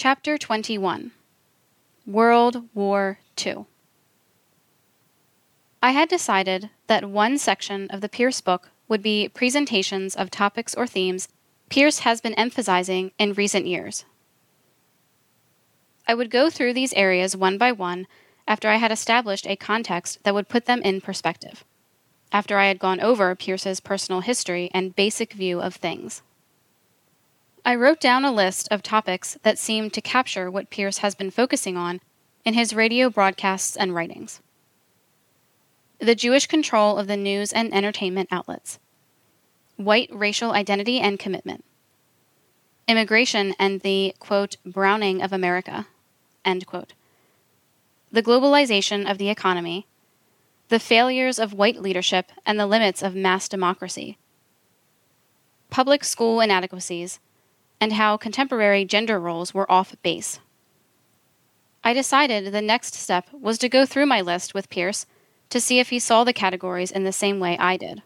Chapter 21 World War II I had decided that one section of the Pierce book would be presentations of topics or themes Pierce has been emphasizing in recent years. I would go through these areas one by one after I had established a context that would put them in perspective, after I had gone over Pierce's personal history and basic view of things. I wrote down a list of topics that seemed to capture what Pierce has been focusing on in his radio broadcasts and writings. The Jewish control of the news and entertainment outlets, white racial identity and commitment, immigration and the, quote, browning of America, end quote, the globalization of the economy, the failures of white leadership and the limits of mass democracy, public school inadequacies, and how contemporary gender roles were off base. I decided the next step was to go through my list with Pierce to see if he saw the categories in the same way I did.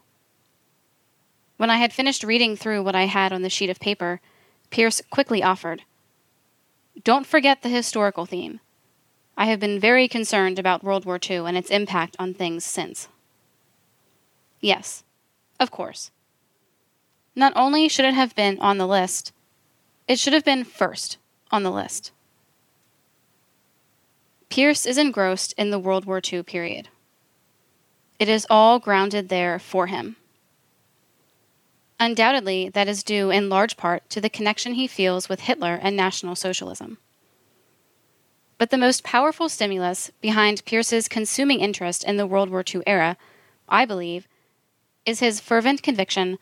When I had finished reading through what I had on the sheet of paper, Pierce quickly offered Don't forget the historical theme. I have been very concerned about World War II and its impact on things since. Yes, of course. Not only should it have been on the list, it should have been first on the list. Pierce is engrossed in the World War II period. It is all grounded there for him. Undoubtedly, that is due in large part to the connection he feels with Hitler and National Socialism. But the most powerful stimulus behind Pierce's consuming interest in the World War II era, I believe, is his fervent conviction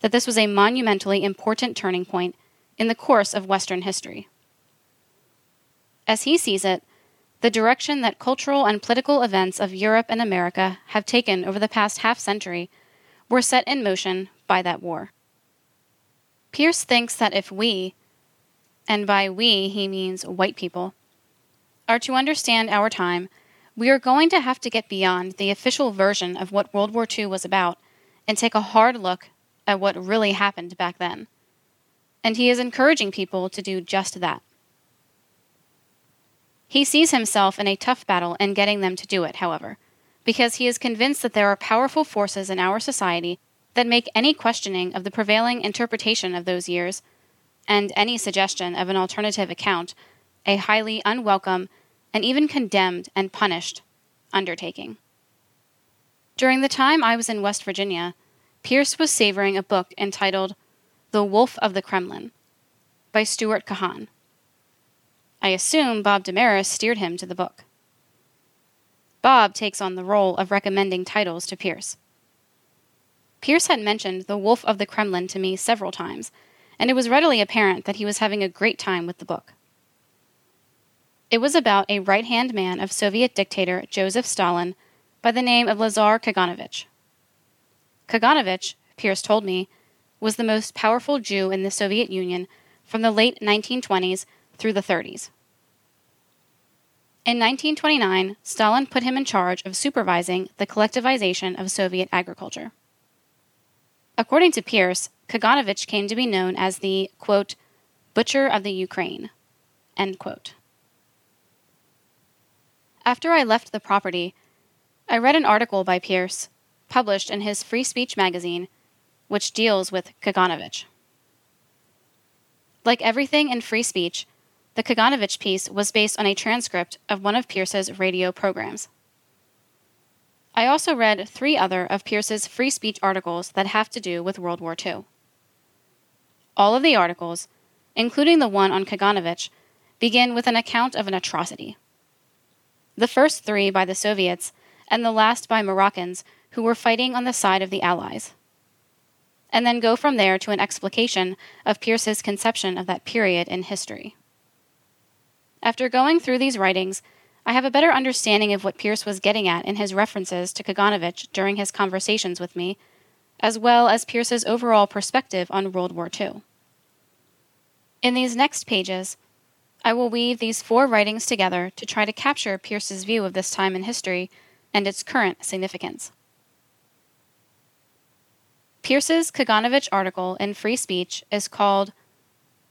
that this was a monumentally important turning point in the course of Western history. As he sees it, the direction that cultural and political events of Europe and America have taken over the past half century were set in motion by that war. Pierce thinks that if we, and by we he means white people, are to understand our time, we are going to have to get beyond the official version of what World War II was about and take a hard look at what really happened back then and he is encouraging people to do just that. He sees himself in a tough battle in getting them to do it, however, because he is convinced that there are powerful forces in our society that make any questioning of the prevailing interpretation of those years, and any suggestion of an alternative account, a highly unwelcome and even condemned and punished undertaking. During the time I was in West Virginia, Pierce was savoring a book entitled the Wolf of the Kremlin by Stuart Kahan. I assume Bob DeMarais steered him to the book. Bob takes on the role of recommending titles to Pierce. Pierce had mentioned The Wolf of the Kremlin to me several times, and it was readily apparent that he was having a great time with the book. It was about a right hand man of Soviet dictator Joseph Stalin by the name of Lazar Kaganovich. Kaganovich, Pierce told me, was the most powerful Jew in the Soviet Union from the late 1920s through the 30s. In 1929, Stalin put him in charge of supervising the collectivization of Soviet agriculture. According to Pierce, Kaganovich came to be known as the, quote, butcher of the Ukraine, end quote. After I left the property, I read an article by Pierce, published in his Free Speech magazine, which deals with Kaganovich. Like everything in free speech, the Kaganovich piece was based on a transcript of one of Pierce's radio programs. I also read three other of Pierce's free speech articles that have to do with World War II. All of the articles, including the one on Kaganovich, begin with an account of an atrocity. The first three by the Soviets, and the last by Moroccans who were fighting on the side of the Allies and then go from there to an explication of Pierce's conception of that period in history. After going through these writings, I have a better understanding of what Pierce was getting at in his references to Kaganovich during his conversations with me, as well as Pierce's overall perspective on World War II. In these next pages, I will weave these four writings together to try to capture Pierce's view of this time in history and its current significance. Pierce's Kaganovich article in Free Speech is called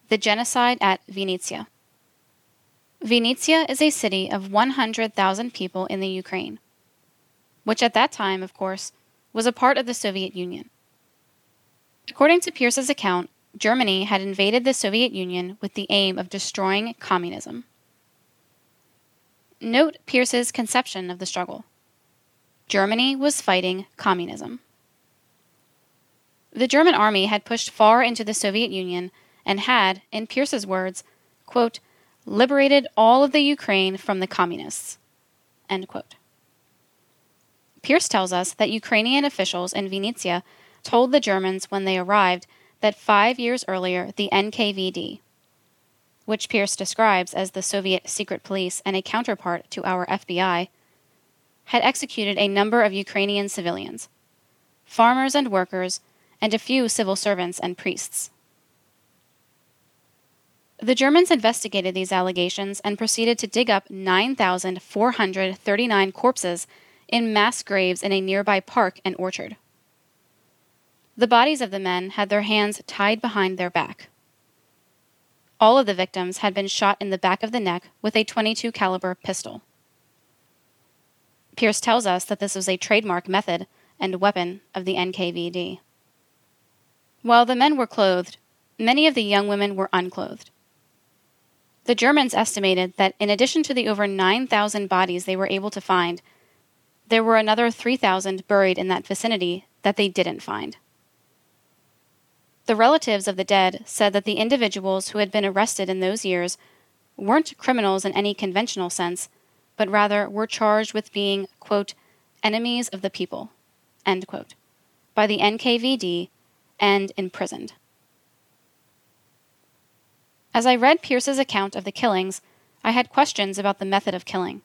The Genocide at Vinnytsia. Vinnytsia is a city of 100,000 people in the Ukraine, which at that time, of course, was a part of the Soviet Union. According to Pierce's account, Germany had invaded the Soviet Union with the aim of destroying communism. Note Pierce's conception of the struggle. Germany was fighting communism. The German army had pushed far into the Soviet Union and had, in Pierce's words, quote, liberated all of the Ukraine from the communists. Pierce tells us that Ukrainian officials in Vinnytsia told the Germans when they arrived that five years earlier the NKVD, which Pierce describes as the Soviet secret police and a counterpart to our FBI, had executed a number of Ukrainian civilians, farmers and workers, and a few civil servants and priests. The Germans investigated these allegations and proceeded to dig up 9,439 corpses in mass graves in a nearby park and orchard. The bodies of the men had their hands tied behind their back. All of the victims had been shot in the back of the neck with a 22 caliber pistol. Pierce tells us that this was a trademark method and weapon of the NKVD. While the men were clothed, many of the young women were unclothed. The Germans estimated that in addition to the over 9,000 bodies they were able to find, there were another 3,000 buried in that vicinity that they didn't find. The relatives of the dead said that the individuals who had been arrested in those years weren't criminals in any conventional sense, but rather were charged with being, quote, enemies of the people, end quote, by the NKVD and imprisoned. As I read Pierce's account of the killings, I had questions about the method of killing.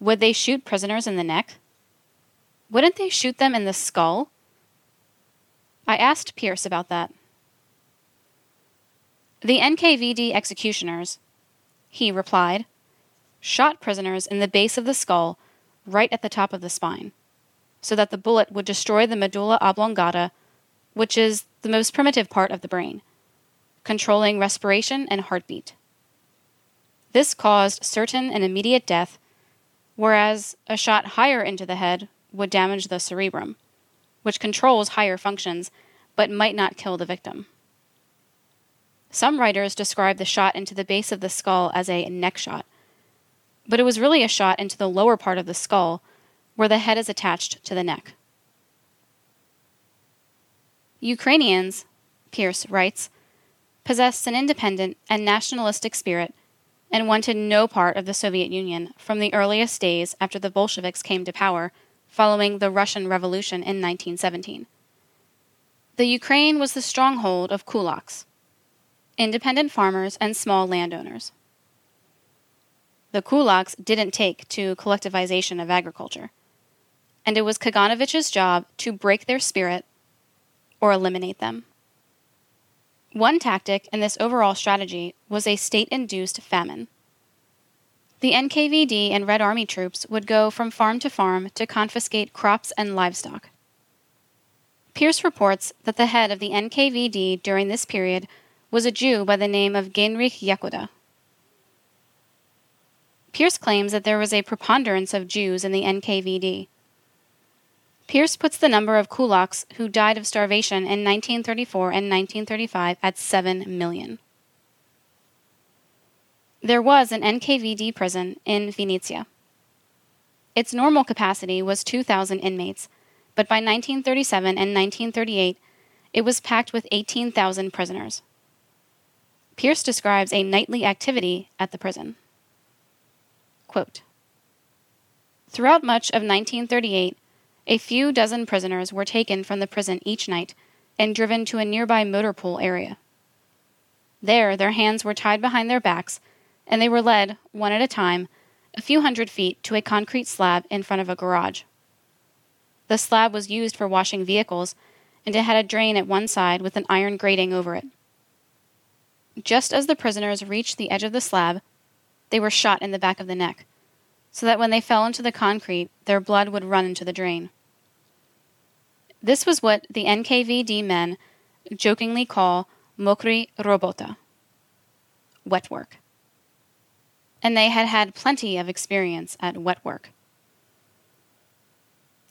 Would they shoot prisoners in the neck? Wouldn't they shoot them in the skull? I asked Pierce about that. The NKVD executioners, he replied, shot prisoners in the base of the skull, right at the top of the spine, so that the bullet would destroy the medulla oblongata, which is the most primitive part of the brain, controlling respiration and heartbeat. This caused certain and immediate death, whereas a shot higher into the head would damage the cerebrum which controls higher functions but might not kill the victim. Some writers describe the shot into the base of the skull as a neck shot, but it was really a shot into the lower part of the skull where the head is attached to the neck. Ukrainians, Pierce writes, possessed an independent and nationalistic spirit and wanted no part of the Soviet Union from the earliest days after the Bolsheviks came to power following the Russian Revolution in 1917. The Ukraine was the stronghold of kulaks, independent farmers and small landowners. The kulaks didn't take to collectivization of agriculture, and it was Kaganovich's job to break their spirit or eliminate them. One tactic in this overall strategy was a state induced famine. The NKVD and Red Army troops would go from farm to farm to confiscate crops and livestock. Pierce reports that the head of the NKVD during this period was a Jew by the name of Genrikh Yagoda. Pierce claims that there was a preponderance of Jews in the NKVD. Pierce puts the number of kulaks who died of starvation in 1934 and 1935 at 7 million. There was an NKVD prison in Vinnytsia. Its normal capacity was 2,000 inmates, but by 1937 and 1938, it was packed with 18,000 prisoners. Pierce describes a nightly activity at the prison. Quote, Throughout much of 1938, a few dozen prisoners were taken from the prison each night and driven to a nearby motor pool area. There, their hands were tied behind their backs and they were led, one at a time, a few hundred feet to a concrete slab in front of a garage. The slab was used for washing vehicles, and it had a drain at one side with an iron grating over it. Just as the prisoners reached the edge of the slab, they were shot in the back of the neck, so that when they fell into the concrete, their blood would run into the drain. This was what the NKVD men jokingly call mokry robota, wet work. and they had had plenty of experience at wet work.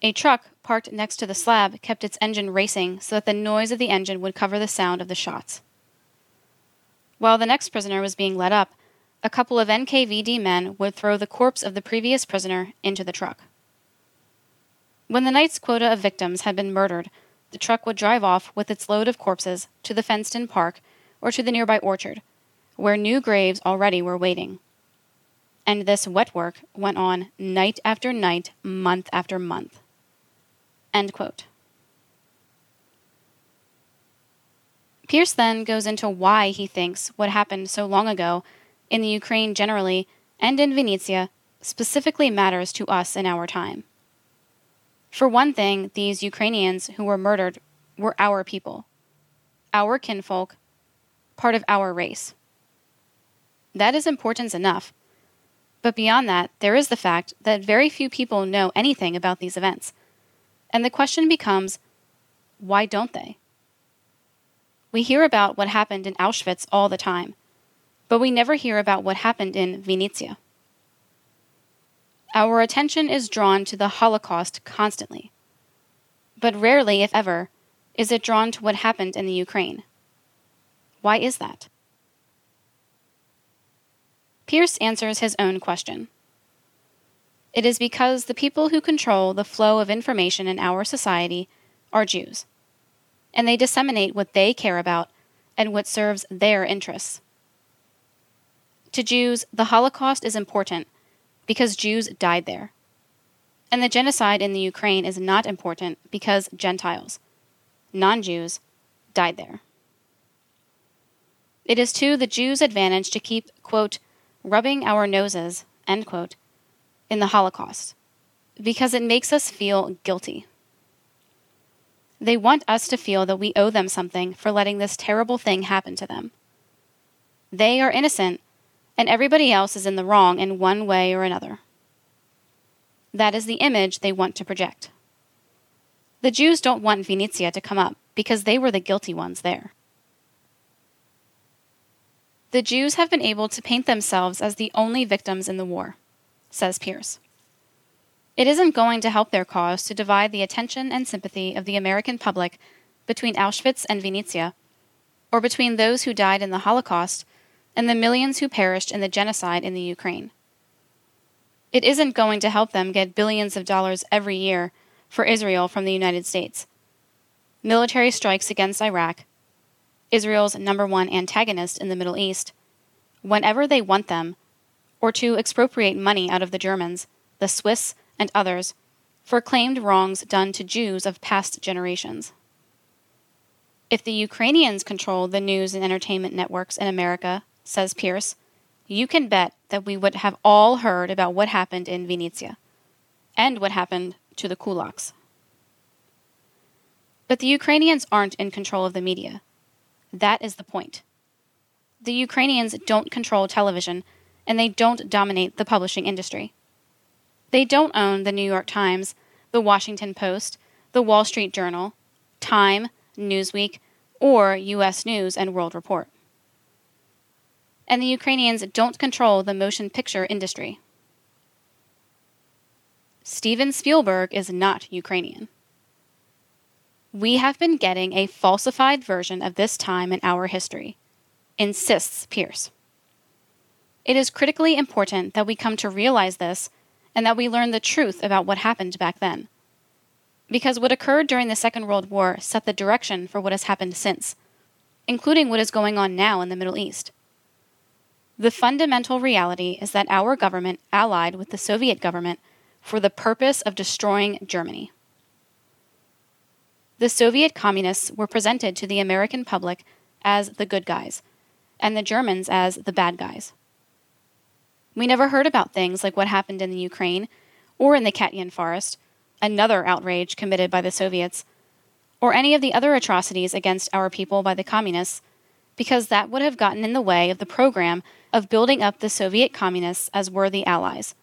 A truck parked next to the slab kept its engine racing so that the noise of the engine would cover the sound of the shots. While the next prisoner was being led up, a couple of NKVD men would throw the corpse of the previous prisoner into the truck. When the night's quota of victims had been murdered, the truck would drive off with its load of corpses to the fenced in park or to the nearby orchard, where new graves already were waiting. And this wet work went on night after night, month after month. End quote. Pierce then goes into why he thinks what happened so long ago in the Ukraine generally and in Vinnytsia specifically matters to us in our time. For one thing, these Ukrainians who were murdered were our people, our kinfolk, part of our race. That is importance enough. But beyond that, there is the fact that very few people know anything about these events. And the question becomes why don't they? We hear about what happened in Auschwitz all the time, but we never hear about what happened in Vinnytsia. Our attention is drawn to the Holocaust constantly, but rarely, if ever, is it drawn to what happened in the Ukraine. Why is that? Pierce answers his own question. It is because the people who control the flow of information in our society are Jews, and they disseminate what they care about and what serves their interests. To Jews, the Holocaust is important because Jews died there. And the genocide in the Ukraine is not important because Gentiles, non Jews, died there. It is to the Jews' advantage to keep, quote, rubbing our noses, end quote, in the Holocaust, because it makes us feel guilty. They want us to feel that we owe them something for letting this terrible thing happen to them. They are innocent and everybody else is in the wrong in one way or another. That is the image they want to project. The Jews don't want Vinnytsia to come up because they were the guilty ones there. The Jews have been able to paint themselves as the only victims in the war, says Pierce. It isn't going to help their cause to divide the attention and sympathy of the American public between Auschwitz and Vinnytsia, or between those who died in the Holocaust and the millions who perished in the genocide in the Ukraine. It isn't going to help them get billions of dollars every year for Israel from the United States. Military strikes against Iraq, Israel's number one antagonist in the Middle East, whenever they want them, or to expropriate money out of the Germans, the Swiss, and others for claimed wrongs done to Jews of past generations. If the Ukrainians controlled the news and entertainment networks in America says Pierce, you can bet that we would have all heard about what happened in Vinnytsia and what happened to the kulaks. But the Ukrainians aren't in control of the media. That is the point. The Ukrainians don't control television, and they don't dominate the publishing industry. They don't own the New York Times, the Washington Post, the Wall Street Journal, Time, Newsweek, or U.S. News and World Report and the Ukrainians don't control the motion picture industry. Steven Spielberg is not Ukrainian. We have been getting a falsified version of this time in our history, insists Pierce. It is critically important that we come to realize this and that we learn the truth about what happened back then. Because what occurred during the Second World War set the direction for what has happened since, including what is going on now in the Middle East. The fundamental reality is that our government allied with the Soviet government for the purpose of destroying Germany. The Soviet communists were presented to the American public as the good guys, and the Germans as the bad guys. We never heard about things like what happened in the Ukraine or in the Katyn Forest, another outrage committed by the Soviets, or any of the other atrocities against our people by the communists because that would have gotten in the way of the program of building up the Soviet communists as worthy allies,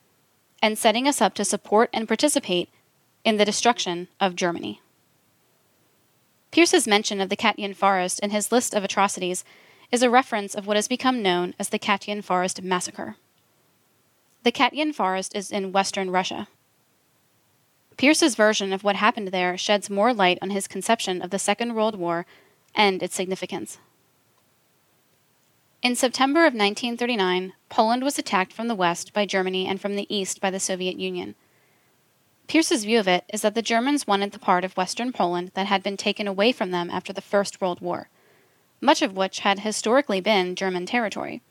and setting us up to support and participate in the destruction of Germany. Pierce's mention of the Katyn Forest in his list of atrocities is a reference of what has become known as the Katyn Forest Massacre. The Katyn Forest is in western Russia. Pierce's version of what happened there sheds more light on his conception of the Second World War and its significance. In September of 1939, Poland was attacked from the west by Germany and from the east by the Soviet Union. Pierce's view of it is that the Germans wanted the part of western Poland that had been taken away from them after the First World War, much of which had historically been German territory.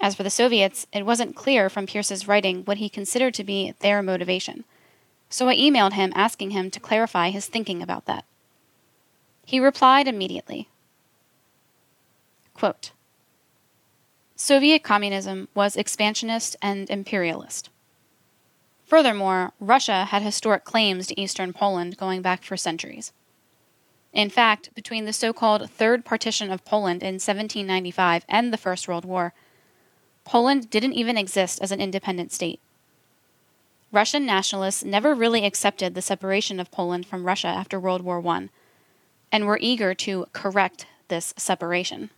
As for the Soviets, it wasn't clear from Pierce's writing what he considered to be their motivation, so I emailed him asking him to clarify his thinking about that. He replied immediately Quote, Soviet communism was expansionist and imperialist. Furthermore, Russia had historic claims to eastern Poland going back for centuries. In fact, between the so called Third Partition of Poland in 1795 and the First World War, Poland didn't even exist as an independent state. Russian nationalists never really accepted the separation of Poland from Russia after World War I and were eager to correct this separation.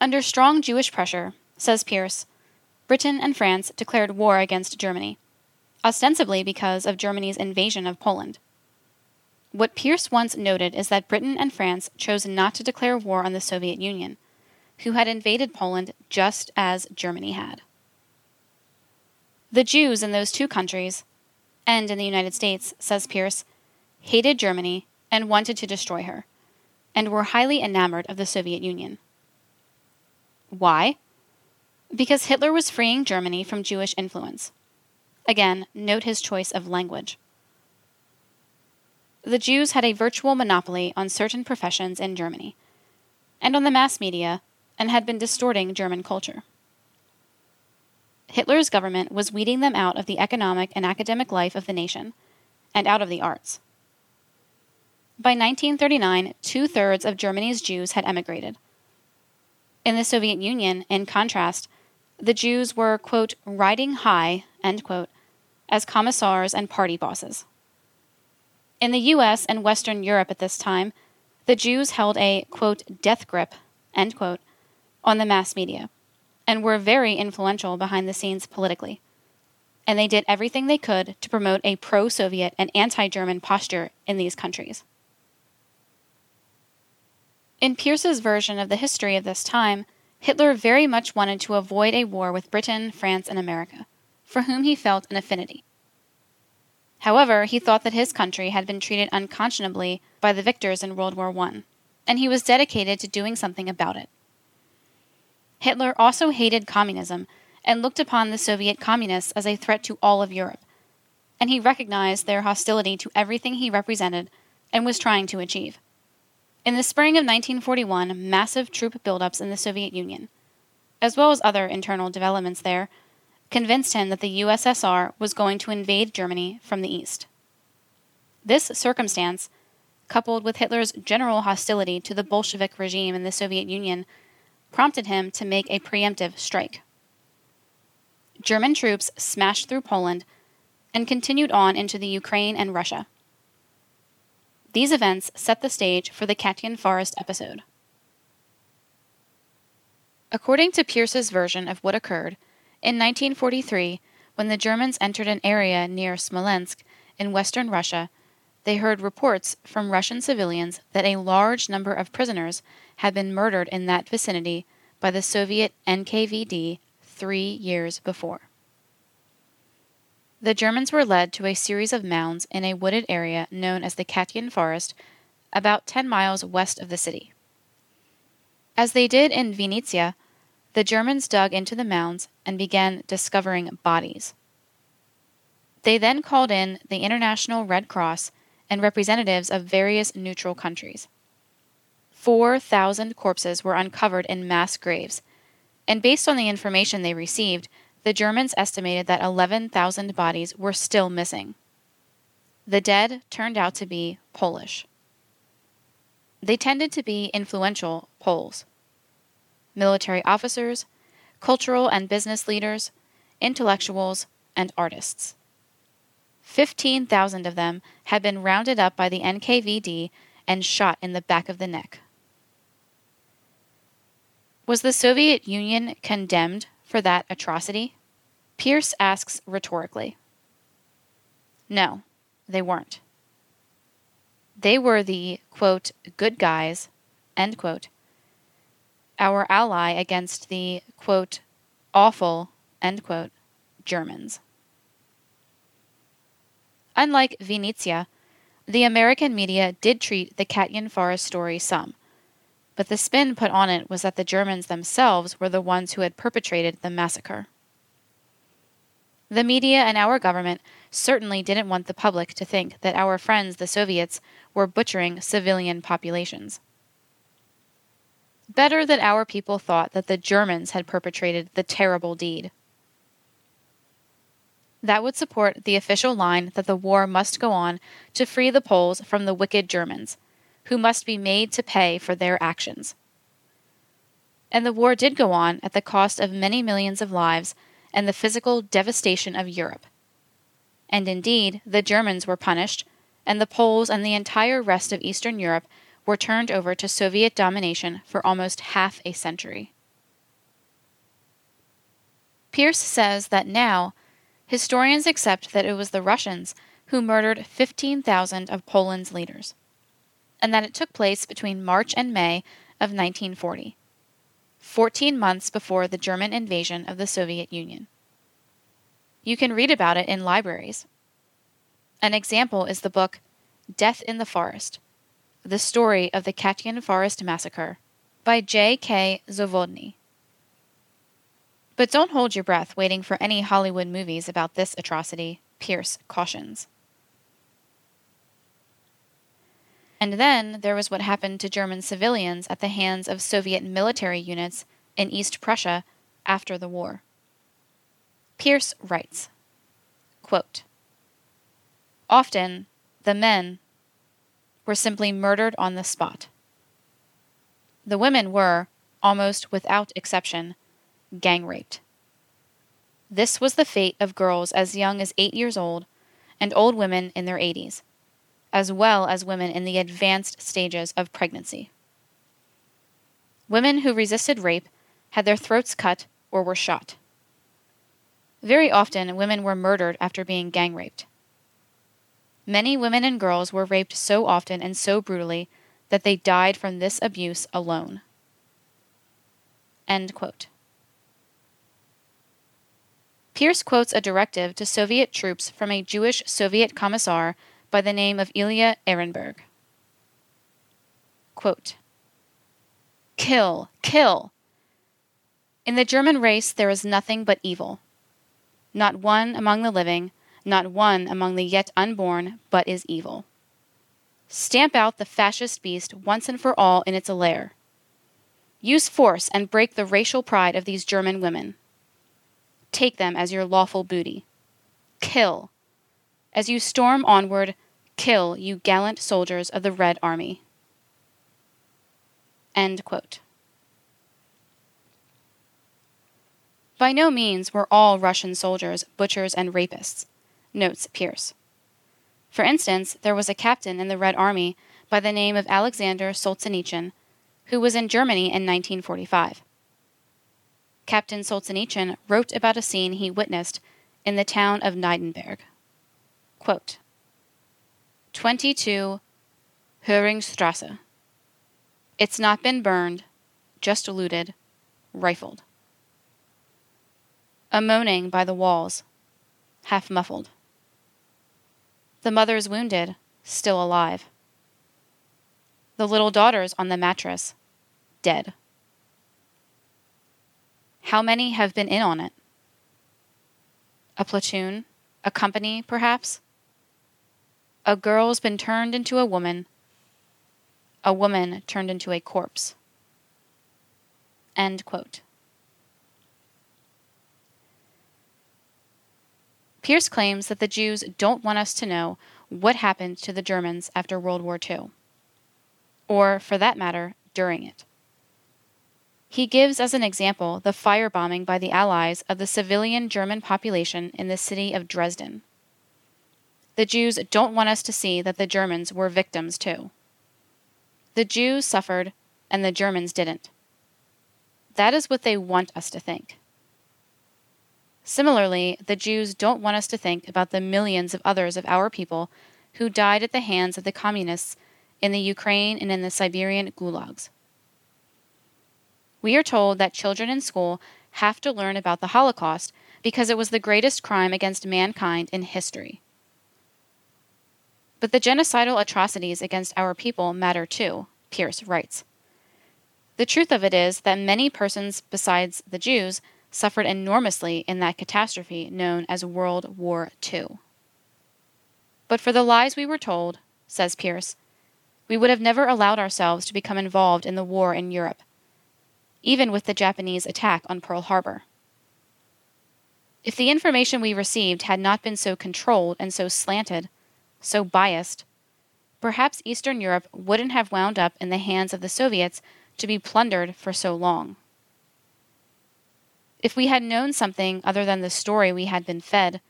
Under strong Jewish pressure, says Pierce, Britain and France declared war against Germany, ostensibly because of Germany's invasion of Poland. What Pierce once noted is that Britain and France chose not to declare war on the Soviet Union, who had invaded Poland just as Germany had. The Jews in those two countries, and in the United States, says Pierce, hated Germany and wanted to destroy her, and were highly enamored of the Soviet Union. Why? Because Hitler was freeing Germany from Jewish influence. Again, note his choice of language. The Jews had a virtual monopoly on certain professions in Germany, and on the mass media, and had been distorting German culture. Hitler's government was weeding them out of the economic and academic life of the nation, and out of the arts. By 1939, two thirds of Germany's Jews had emigrated. In the Soviet Union, in contrast, the Jews were, quote, riding high, end quote, as commissars and party bosses. In the US and Western Europe at this time, the Jews held a, quote, death grip, end quote, on the mass media, and were very influential behind the scenes politically. And they did everything they could to promote a pro Soviet and anti German posture in these countries. In Pierce's version of the history of this time, Hitler very much wanted to avoid a war with Britain, France, and America, for whom he felt an affinity. However, he thought that his country had been treated unconscionably by the victors in World War I, and he was dedicated to doing something about it. Hitler also hated communism and looked upon the Soviet communists as a threat to all of Europe, and he recognized their hostility to everything he represented and was trying to achieve. In the spring of 1941, massive troop buildups in the Soviet Union, as well as other internal developments there, convinced him that the USSR was going to invade Germany from the east. This circumstance, coupled with Hitler's general hostility to the Bolshevik regime in the Soviet Union, prompted him to make a preemptive strike. German troops smashed through Poland and continued on into the Ukraine and Russia. These events set the stage for the Katyn Forest episode. According to Pierce's version of what occurred, in 1943, when the Germans entered an area near Smolensk in western Russia, they heard reports from Russian civilians that a large number of prisoners had been murdered in that vicinity by the Soviet NKVD three years before. The Germans were led to a series of mounds in a wooded area known as the Katyn Forest, about 10 miles west of the city. As they did in Vinnytsia, the Germans dug into the mounds and began discovering bodies. They then called in the International Red Cross and representatives of various neutral countries. 4,000 corpses were uncovered in mass graves, and based on the information they received, the Germans estimated that 11,000 bodies were still missing. The dead turned out to be Polish. They tended to be influential Poles military officers, cultural and business leaders, intellectuals, and artists. 15,000 of them had been rounded up by the NKVD and shot in the back of the neck. Was the Soviet Union condemned for that atrocity? Pierce asks rhetorically. No, they weren't. They were the, quote, good guys, end quote, our ally against the, quote, awful, end quote, Germans. Unlike Vinnytsia, the American media did treat the Katyn Forest story some, but the spin put on it was that the Germans themselves were the ones who had perpetrated the massacre. The media and our government certainly didn't want the public to think that our friends, the Soviets, were butchering civilian populations. Better that our people thought that the Germans had perpetrated the terrible deed. That would support the official line that the war must go on to free the Poles from the wicked Germans, who must be made to pay for their actions. And the war did go on at the cost of many millions of lives and the physical devastation of Europe. And indeed, the Germans were punished, and the Poles and the entire rest of Eastern Europe were turned over to Soviet domination for almost half a century. Pierce says that now, historians accept that it was the Russians who murdered 15,000 of Poland's leaders, and that it took place between March and May of 1940. 14 months before the German invasion of the Soviet Union. You can read about it in libraries. An example is the book Death in the Forest The Story of the Katyn Forest Massacre by J.K. Zawodny. But don't hold your breath waiting for any Hollywood movies about this atrocity, Pierce cautions. And then there was what happened to German civilians at the hands of Soviet military units in East Prussia after the war. Pierce writes quote, Often, the men were simply murdered on the spot. The women were, almost without exception, gang raped. This was the fate of girls as young as eight years old and old women in their 80s as well as women in the advanced stages of pregnancy. Women who resisted rape had their throats cut or were shot. Very often, women were murdered after being gang raped. Many women and girls were raped so often and so brutally that they died from this abuse alone. End quote. Pierce quotes a directive to Soviet troops from a Jewish Soviet commissar by the name of Ilya Ehrenburg. Quote, kill, kill. In the German race there is nothing but evil. Not one among the living, not one among the yet unborn, but is evil. Stamp out the fascist beast once and for all in its lair. Use force and break the racial pride of these German women. Take them as your lawful booty. Kill. As you storm onward, kill, you gallant soldiers of the Red Army. By no means were all Russian soldiers butchers and rapists, notes Pierce. For instance, there was a captain in the Red Army by the name of Alexander Solzhenitsyn, who was in Germany in 1945. Captain Solzhenitsyn wrote about a scene he witnessed in the town of Neidenburg. Quote, 22 Heringstrasse. It's not been burned, just looted, rifled. A moaning by the walls, half muffled. The mother's wounded, still alive. The little daughter's on the mattress, dead. How many have been in on it? A platoon? A company, perhaps? A girl's been turned into a woman, a woman turned into a corpse. End quote. Pierce claims that the Jews don't want us to know what happened to the Germans after World War II, or, for that matter, during it. He gives as an example the firebombing by the Allies of the civilian German population in the city of Dresden. The Jews don't want us to see that the Germans were victims too. The Jews suffered, and the Germans didn't. that is what they want us to think. Similarly, the Jews don't want us to think about the millions of others of our people who died at the hands of the communists in the Ukraine and in the Siberian gulags. We are told that children in school have to learn about the Holocaust because it was the greatest crime against mankind in history. But the genocidal atrocities against our people matter too, Pierce writes. The truth of it is that many persons besides the Jews suffered enormously in that catastrophe known as World War II. But for the lies we were told, says Pierce, we would have never allowed ourselves to become involved in the war in Europe, even with the Japanese attack on Pearl Harbor. If the information we received had not been so controlled and so slanted, so biased, perhaps Eastern Europe wouldn't have wound up in the hands of the Soviets to be plundered for so long. If we had known something other than the story we had been fed,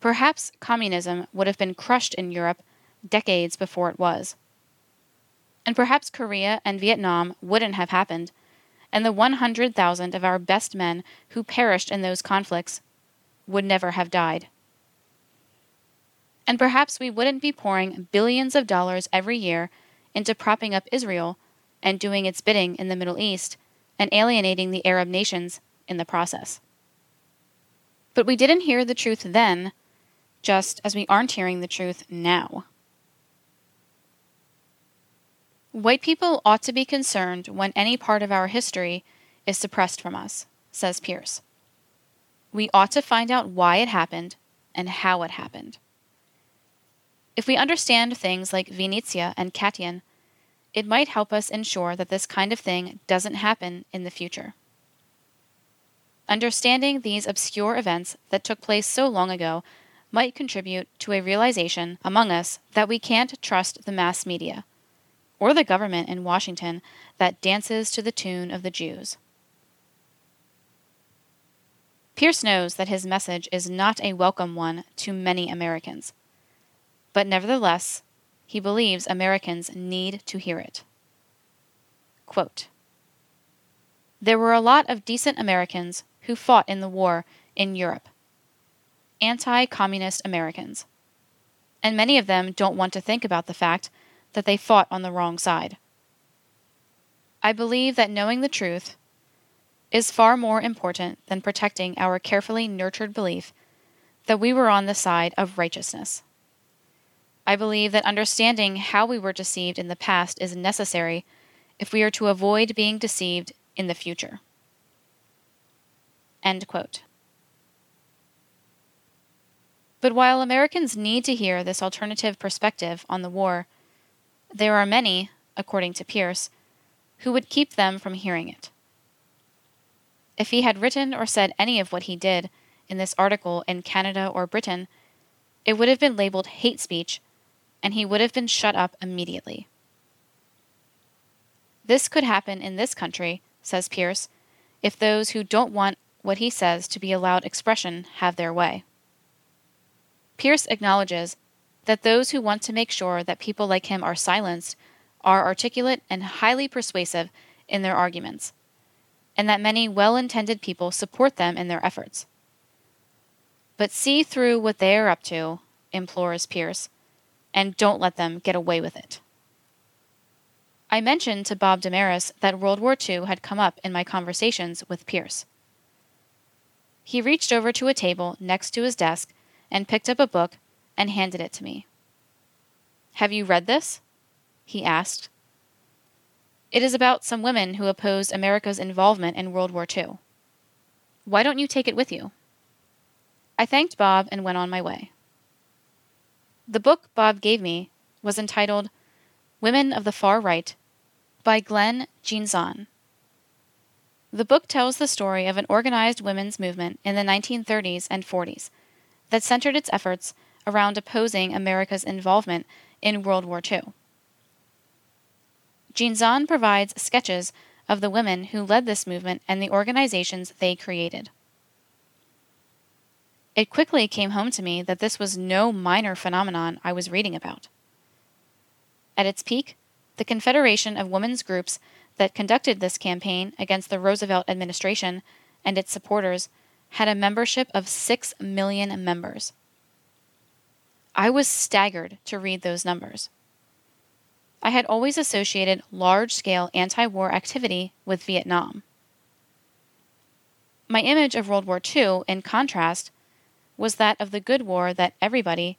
perhaps communism would have been crushed in Europe decades before it was. And perhaps Korea and Vietnam wouldn't have happened, and the 100,000 of our best men who perished in those conflicts would never have died. And perhaps we wouldn't be pouring billions of dollars every year into propping up Israel and doing its bidding in the Middle East and alienating the Arab nations in the process. But we didn't hear the truth then, just as we aren't hearing the truth now. White people ought to be concerned when any part of our history is suppressed from us, says Pierce. we ought to find out why it happened and how it happened. If we understand things like Vinnytsia and Katyn, it might help us ensure that this kind of thing doesn't happen in the future. Understanding these obscure events that took place so long ago might contribute to a realization among us that we can't trust the mass media or the government in Washington that dances to the tune of the Jews. Pierce knows that his message is not a welcome one to many Americans. But nevertheless, he believes Americans need to hear it. Quote, there were a lot of decent Americans who fought in the war in Europe. Anti communist Americans. And many of them don't want to think about the fact that they fought on the wrong side. I believe that knowing the truth is far more important than protecting our carefully nurtured belief that we were on the side of righteousness. I believe that understanding how we were deceived in the past is necessary if we are to avoid being deceived in the future. But while Americans need to hear this alternative perspective on the war, there are many, according to Pierce, who would keep them from hearing it. If he had written or said any of what he did in this article in Canada or Britain, it would have been labeled hate speech, and he would have been shut up immediately. This could happen in this country, says Pierce, if those who don't want what he says to be allowed expression have their way. Pierce acknowledges that those who want to make sure that people like him are silenced are articulate and highly persuasive in their arguments and that many well intended people support them in their efforts. But see through what they are up to, implores Pierce, and don't let them get away with it. I mentioned to Bob DeMarais that World War II had come up in my conversations with Pierce. He reached over to a table next to his desk and picked up a book and handed it to me. Have you read this? he asked, it is about some women who opposed America's involvement in World War II. Why don't you take it with you? I thanked Bob and went on my way. The book Bob gave me was entitled Women of the Far Right by Glenn Jeansonne. The book tells the story of an organized women's movement in the 1930s and 40s that centered its efforts around opposing America's involvement in World War II. Jeansonne provides sketches of the women who led this movement and the organizations they created. It quickly came home to me that this was no minor phenomenon I was reading about. At its peak, the Confederation of Women's Groups that conducted this campaign against the Roosevelt administration and its supporters had a membership of 6 million members. I was staggered to read those numbers. I had always associated large scale anti war activity with Vietnam. My image of World War II, in contrast, was that of the good war that everybody,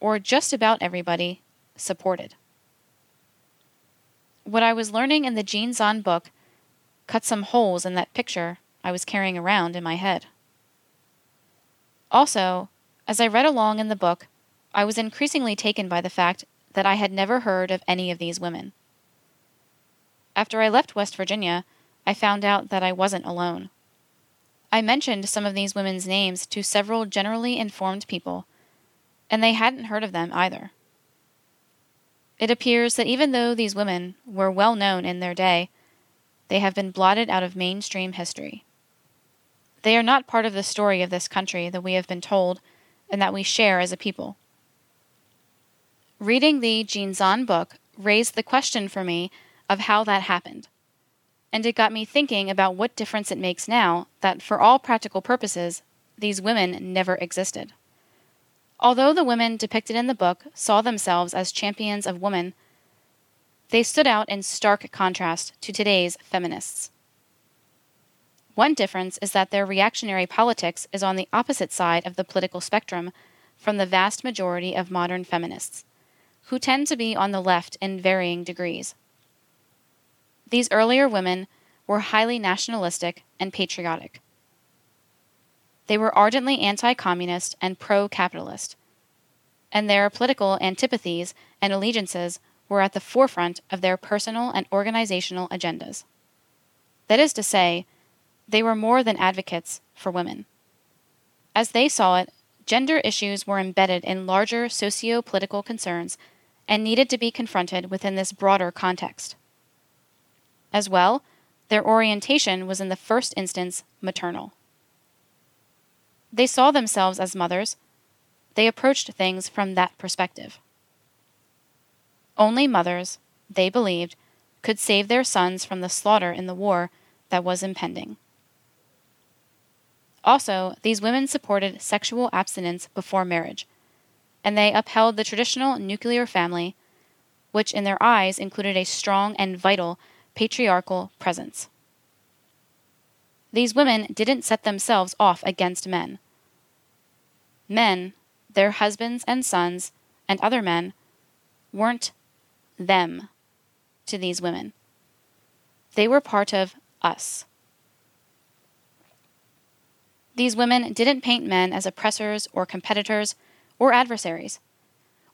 or just about everybody, supported. What I was learning in the Jeansonne book cut some holes in that picture I was carrying around in my head. Also, as I read along in the book, I was increasingly taken by the fact that I had never heard of any of these women. After I left West Virginia, I found out that I wasn't alone. I mentioned some of these women's names to several generally informed people, and they hadn't heard of them either. It appears that even though these women were well known in their day, they have been blotted out of mainstream history. They are not part of the story of this country that we have been told and that we share as a people. Reading the Jeansonne book raised the question for me of how that happened and it got me thinking about what difference it makes now that, for all practical purposes, these women never existed. Although the women depicted in the book saw themselves as champions of women, they stood out in stark contrast to today's feminists. One difference is that their reactionary politics is on the opposite side of the political spectrum from the vast majority of modern feminists, who tend to be on the left in varying degrees. These earlier women were highly nationalistic and patriotic. They were ardently anti communist and pro capitalist, and their political antipathies and allegiances were at the forefront of their personal and organizational agendas. That is to say, they were more than advocates for women. As they saw it, gender issues were embedded in larger socio political concerns and needed to be confronted within this broader context. As well, their orientation was in the first instance maternal. They saw themselves as mothers. They approached things from that perspective. Only mothers, they believed, could save their sons from the slaughter in the war that was impending. Also, these women supported sexual abstinence before marriage, and they upheld the traditional nuclear family, which in their eyes included a strong and vital patriarchal presence. These women didn't set themselves off against men. Men, their husbands and sons, and other men, weren't them to these women. They were part of us. These women didn't paint men as oppressors or competitors or adversaries,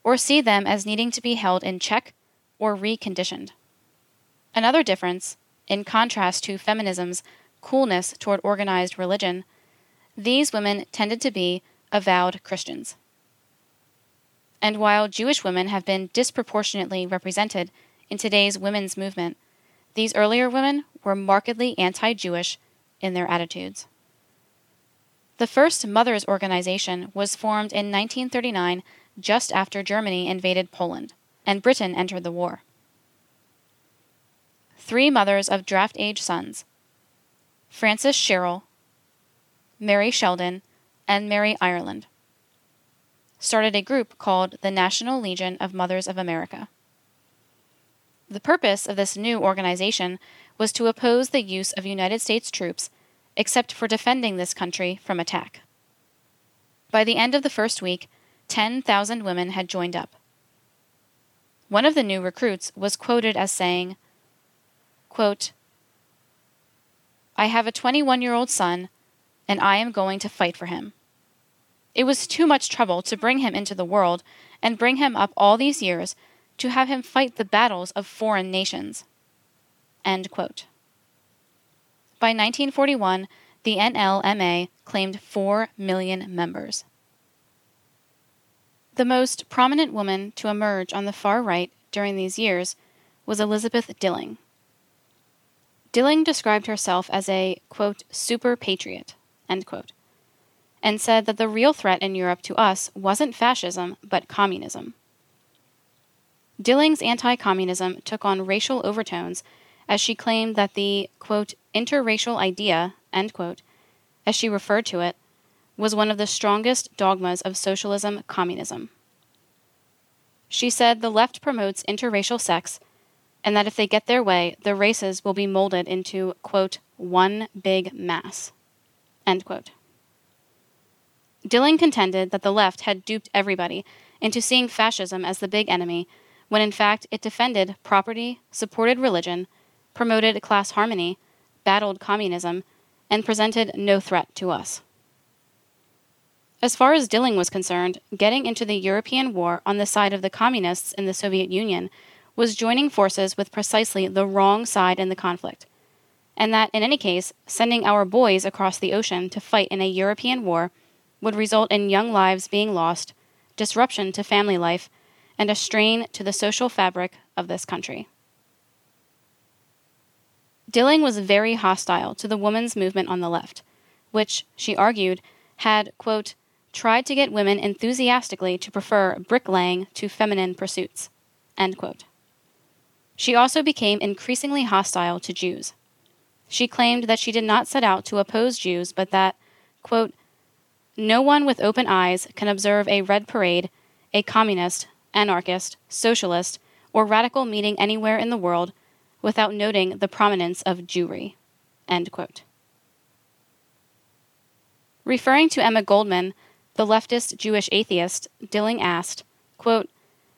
or see them as needing to be held in check or reconditioned. Another difference, in contrast to feminism's coolness toward organized religion, these women tended to be avowed Christians. And while Jewish women have been disproportionately represented in today's women's movement, these earlier women were markedly anti Jewish in their attitudes. The first mothers' organization was formed in 1939, just after Germany invaded Poland, and Britain entered the war three mothers of draft age sons Frances Sherrill, Mary Sheldon, and Mary Ireland started a group called the National Legion of Mothers of America. The purpose of this new organization was to oppose the use of United States troops except for defending this country from attack. By the end of the first week, 10,000 women had joined up. One of the new recruits was quoted as saying, Quote, I have a 21 year old son, and I am going to fight for him. It was too much trouble to bring him into the world and bring him up all these years to have him fight the battles of foreign nations. End quote. By 1941, the NLMA claimed 4 million members. The most prominent woman to emerge on the far right during these years was Elizabeth Dilling. Dilling described herself as a, quote, super patriot, end quote, and said that the real threat in Europe to us wasn't fascism, but communism. Dilling's anti communism took on racial overtones as she claimed that the, quote, interracial idea, end quote, as she referred to it, was one of the strongest dogmas of socialism communism. She said the left promotes interracial sex and that if they get their way, the races will be molded into, quote, one big mass, end quote. Dilling contended that the left had duped everybody into seeing fascism as the big enemy, when in fact it defended property, supported religion, promoted class harmony, battled communism, and presented no threat to us. As far as Dilling was concerned, getting into the European war on the side of the communists in the Soviet Union was joining forces with precisely the wrong side in the conflict, and that, in any case, sending our boys across the ocean to fight in a European war would result in young lives being lost, disruption to family life, and a strain to the social fabric of this country. Dilling was very hostile to the women's movement on the left, which, she argued, had, quote, tried to get women enthusiastically to prefer bricklaying to feminine pursuits, end quote. She also became increasingly hostile to Jews. She claimed that she did not set out to oppose Jews, but that, quote, no one with open eyes can observe a red parade, a communist, anarchist, socialist, or radical meeting anywhere in the world without noting the prominence of Jewry. Referring to Emma Goldman, the leftist Jewish atheist, Dilling asked, quote,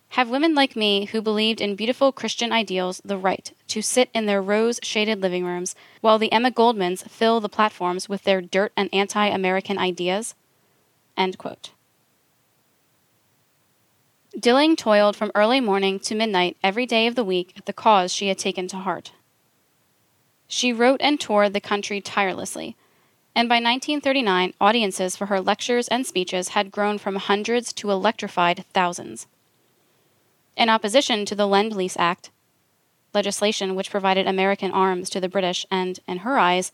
have women like me, who believed in beautiful Christian ideals, the right to sit in their rose shaded living rooms while the Emma Goldmans fill the platforms with their dirt and anti American ideas? Dilling toiled from early morning to midnight every day of the week at the cause she had taken to heart. She wrote and toured the country tirelessly, and by 1939, audiences for her lectures and speeches had grown from hundreds to electrified thousands. In opposition to the Lend Lease Act, legislation which provided American arms to the British and, in her eyes,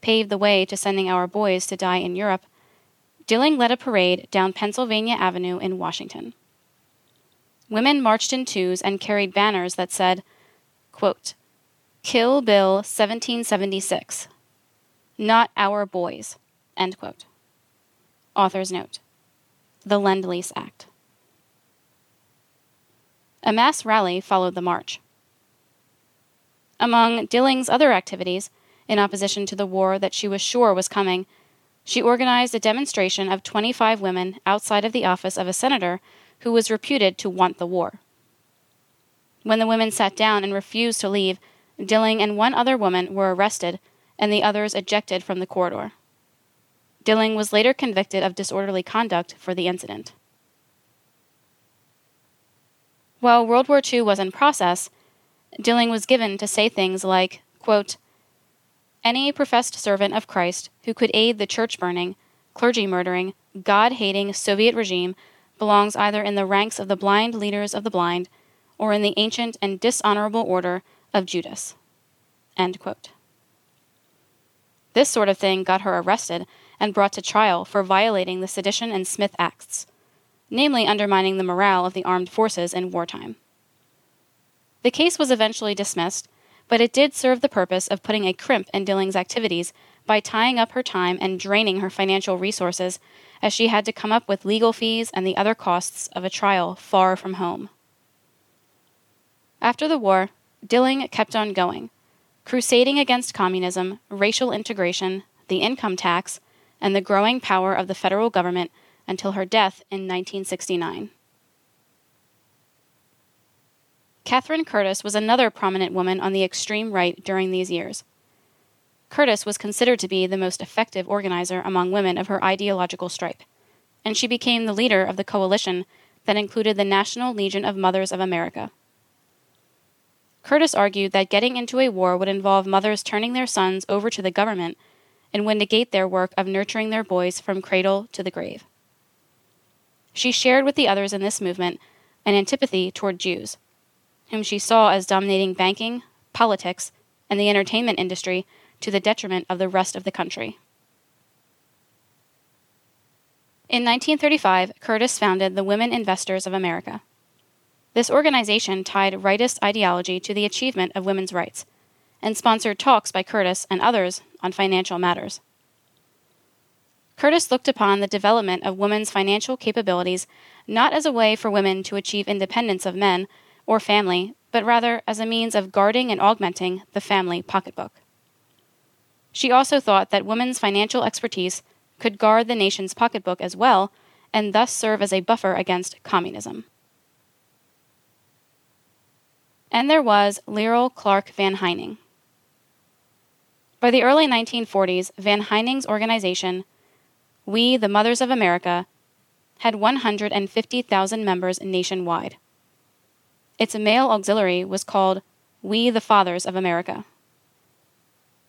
paved the way to sending our boys to die in Europe, Dilling led a parade down Pennsylvania Avenue in Washington. Women marched in twos and carried banners that said, quote, Kill Bill 1776. Not our boys. End quote. Author's note. The Lend Lease Act. A mass rally followed the march. Among Dilling's other activities, in opposition to the war that she was sure was coming, she organized a demonstration of 25 women outside of the office of a senator who was reputed to want the war. When the women sat down and refused to leave, Dilling and one other woman were arrested and the others ejected from the corridor. Dilling was later convicted of disorderly conduct for the incident. While World War II was in process, Dilling was given to say things like, quote, Any professed servant of Christ who could aid the church burning, clergy murdering, God hating Soviet regime belongs either in the ranks of the blind leaders of the blind or in the ancient and dishonorable order of Judas. This sort of thing got her arrested and brought to trial for violating the Sedition and Smith Acts namely undermining the morale of the armed forces in wartime. The case was eventually dismissed, but it did serve the purpose of putting a crimp in Dilling's activities by tying up her time and draining her financial resources as she had to come up with legal fees and the other costs of a trial far from home. After the war, Dilling kept on going, crusading against communism, racial integration, the income tax, and the growing power of the federal government until her death in 1969. Catherine Curtis was another prominent woman on the extreme right during these years. Curtis was considered to be the most effective organizer among women of her ideological stripe, and she became the leader of the coalition that included the National Legion of Mothers of America. Curtis argued that getting into a war would involve mothers turning their sons over to the government and would negate their work of nurturing their boys from cradle to the grave. She shared with the others in this movement an antipathy toward Jews, whom she saw as dominating banking, politics, and the entertainment industry to the detriment of the rest of the country. In 1935, Curtis founded the Women Investors of America. This organization tied rightist ideology to the achievement of women's rights, and sponsored talks by Curtis and others on financial matters. Curtis looked upon the development of women's financial capabilities not as a way for women to achieve independence of men or family, but rather as a means of guarding and augmenting the family pocketbook. She also thought that women's financial expertise could guard the nation's pocketbook as well, and thus serve as a buffer against communism. And there was Lyrl Clark Van Hyning. By the early 1940s, Van Hyning's organization, We the Mothers of America, had 150,000 members nationwide. Its male auxiliary was called We the Fathers of America.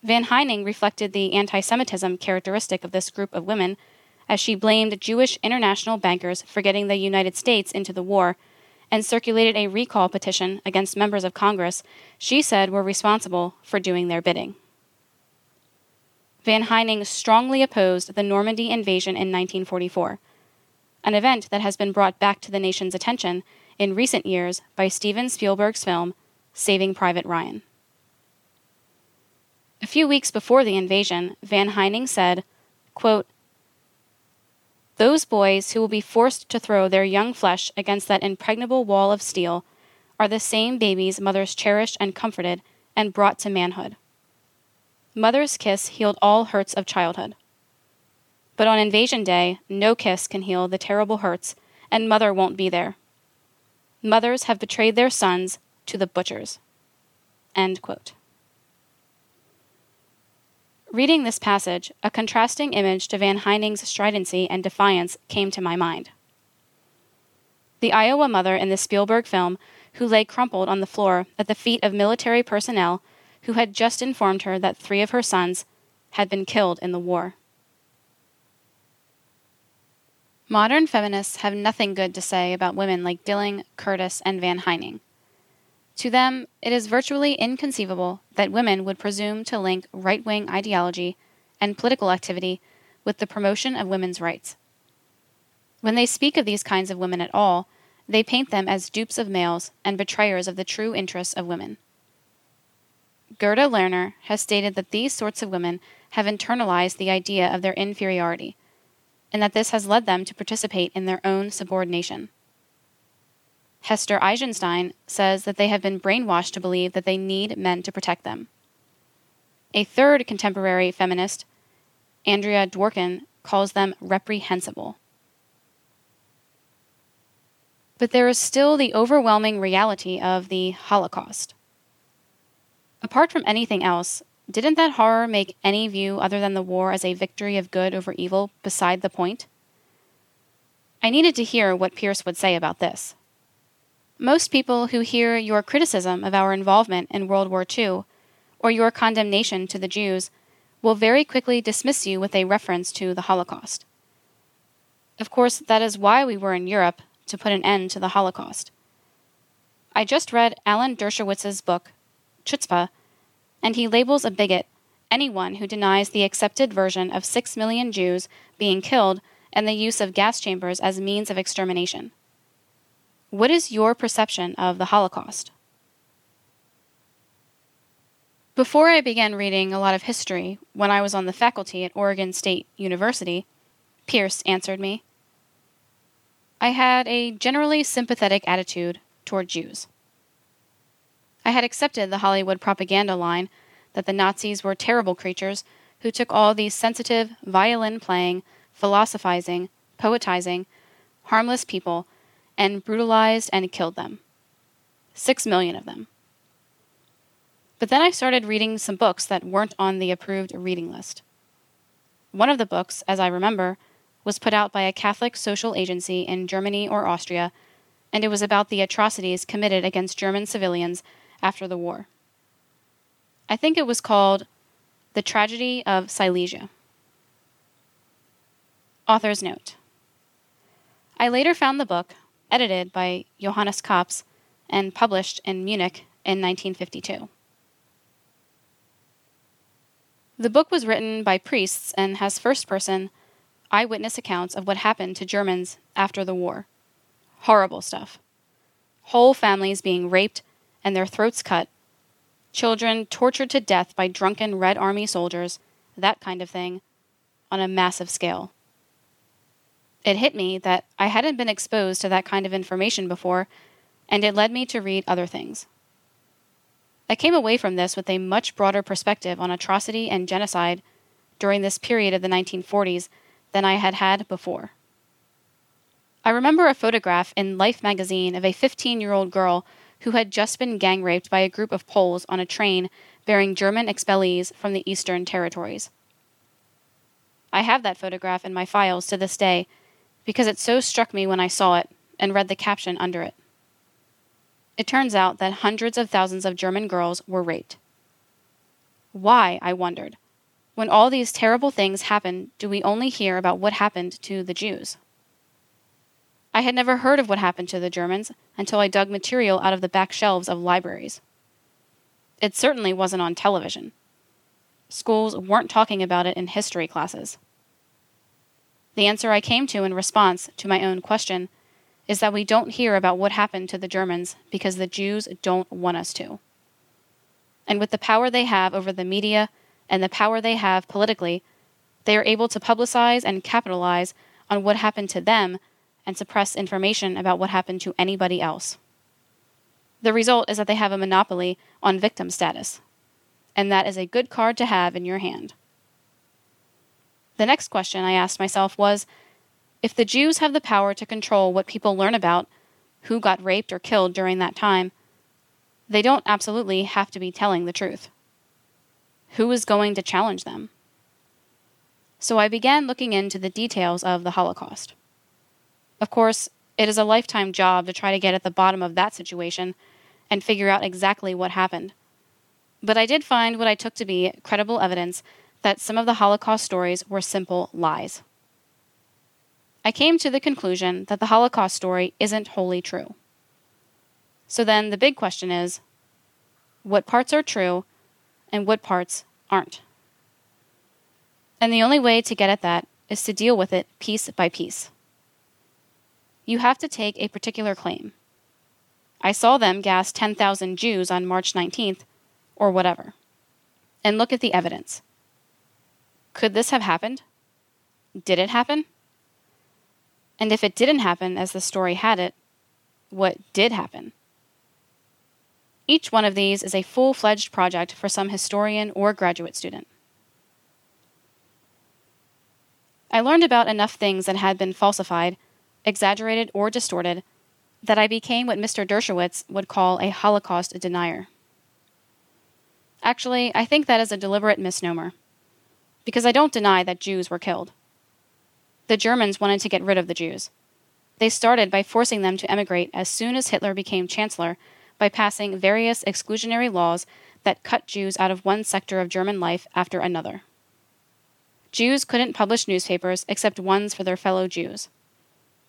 Van Hyning reflected the anti Semitism characteristic of this group of women as she blamed Jewish international bankers for getting the United States into the war and circulated a recall petition against members of Congress she said were responsible for doing their bidding. Van Hyning strongly opposed the Normandy invasion in 1944, an event that has been brought back to the nation's attention in recent years by Steven Spielberg's film Saving Private Ryan. A few weeks before the invasion, Van Hyning said, quote, Those boys who will be forced to throw their young flesh against that impregnable wall of steel are the same babies mothers cherished and comforted and brought to manhood. Mother's kiss healed all hurts of childhood. But on invasion day, no kiss can heal the terrible hurts, and mother won't be there. Mothers have betrayed their sons to the butchers. Reading this passage, a contrasting image to Van Hyning's stridency and defiance came to my mind. The Iowa mother in the Spielberg film, who lay crumpled on the floor at the feet of military personnel who had just informed her that three of her sons had been killed in the war. Modern feminists have nothing good to say about women like Dilling, Curtis, and Van Hyning. To them, it is virtually inconceivable that women would presume to link right wing ideology and political activity with the promotion of women's rights. When they speak of these kinds of women at all, they paint them as dupes of males and betrayers of the true interests of women. Gerda Lerner has stated that these sorts of women have internalized the idea of their inferiority, and that this has led them to participate in their own subordination. Hester Eisenstein says that they have been brainwashed to believe that they need men to protect them. A third contemporary feminist, Andrea Dworkin, calls them reprehensible. But there is still the overwhelming reality of the Holocaust. Apart from anything else, didn't that horror make any view other than the war as a victory of good over evil beside the point? I needed to hear what Pierce would say about this. Most people who hear your criticism of our involvement in World War II, or your condemnation to the Jews, will very quickly dismiss you with a reference to the Holocaust. Of course, that is why we were in Europe, to put an end to the Holocaust. I just read Alan Dershowitz's book, Chutzpah, and he labels a bigot anyone who denies the accepted version of six million Jews being killed and the use of gas chambers as means of extermination. What is your perception of the Holocaust? Before I began reading a lot of history when I was on the faculty at Oregon State University, Pierce answered me. I had a generally sympathetic attitude toward Jews. I had accepted the Hollywood propaganda line that the Nazis were terrible creatures who took all these sensitive, violin playing, philosophizing, poetizing, harmless people and brutalized and killed them. Six million of them. But then I started reading some books that weren't on the approved reading list. One of the books, as I remember, was put out by a Catholic social agency in Germany or Austria, and it was about the atrocities committed against German civilians after the war. I think it was called The Tragedy of Silesia. Author's Note I later found the book, edited by Johannes Kaps and published in Munich in 1952. The book was written by priests and has first person eyewitness accounts of what happened to Germans after the war. Horrible stuff. Whole families being raped and their throats cut, children tortured to death by drunken Red Army soldiers, that kind of thing, on a massive scale. It hit me that I hadn't been exposed to that kind of information before, and it led me to read other things. I came away from this with a much broader perspective on atrocity and genocide during this period of the 1940s than I had had before. I remember a photograph in Life magazine of a 15 year old girl who had just been gang raped by a group of Poles on a train bearing German expellees from the Eastern Territories. I have that photograph in my files to this day because it so struck me when I saw it and read the caption under it. It turns out that hundreds of thousands of German girls were raped. Why, I wondered, when all these terrible things happen, do we only hear about what happened to the Jews? I had never heard of what happened to the Germans until I dug material out of the back shelves of libraries. It certainly wasn't on television. Schools weren't talking about it in history classes. The answer I came to in response to my own question is that we don't hear about what happened to the Germans because the Jews don't want us to. And with the power they have over the media and the power they have politically, they are able to publicize and capitalize on what happened to them and suppress information about what happened to anybody else. The result is that they have a monopoly on victim status, and that is a good card to have in your hand. The next question I asked myself was if the Jews have the power to control what people learn about who got raped or killed during that time, they don't absolutely have to be telling the truth. Who is going to challenge them? So I began looking into the details of the Holocaust. Of course, it is a lifetime job to try to get at the bottom of that situation and figure out exactly what happened. But I did find what I took to be credible evidence that some of the Holocaust stories were simple lies. I came to the conclusion that the Holocaust story isn't wholly true. So then the big question is what parts are true and what parts aren't? And the only way to get at that is to deal with it piece by piece. You have to take a particular claim. I saw them gas 10,000 Jews on March 19th, or whatever, and look at the evidence. Could this have happened? Did it happen? And if it didn't happen as the story had it, what did happen? Each one of these is a full fledged project for some historian or graduate student. I learned about enough things that had been falsified, exaggerated, or distorted that I became what Mr. Dershowitz would call a Holocaust denier. Actually, I think that is a deliberate misnomer, because I don't deny that Jews were killed. The Germans wanted to get rid of the Jews. They started by forcing them to emigrate as soon as Hitler became chancellor by passing various exclusionary laws that cut Jews out of one sector of German life after another. Jews couldn't publish newspapers except ones for their fellow Jews.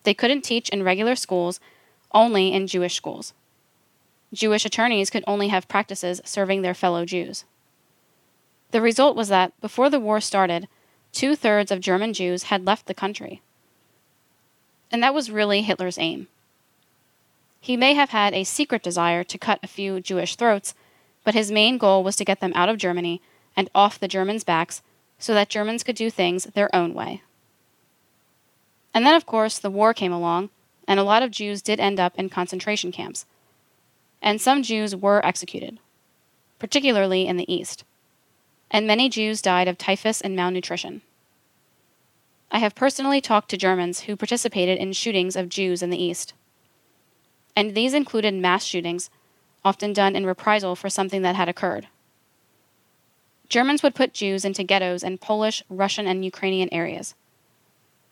They couldn't teach in regular schools, only in Jewish schools. Jewish attorneys could only have practices serving their fellow Jews. The result was that, before the war started, two thirds of German Jews had left the country. And that was really Hitler's aim. He may have had a secret desire to cut a few Jewish throats, but his main goal was to get them out of Germany and off the Germans' backs so that Germans could do things their own way. And then, of course, the war came along, and a lot of Jews did end up in concentration camps. And some Jews were executed, particularly in the East. And many Jews died of typhus and malnutrition. I have personally talked to Germans who participated in shootings of Jews in the East. And these included mass shootings, often done in reprisal for something that had occurred. Germans would put Jews into ghettos in Polish, Russian, and Ukrainian areas.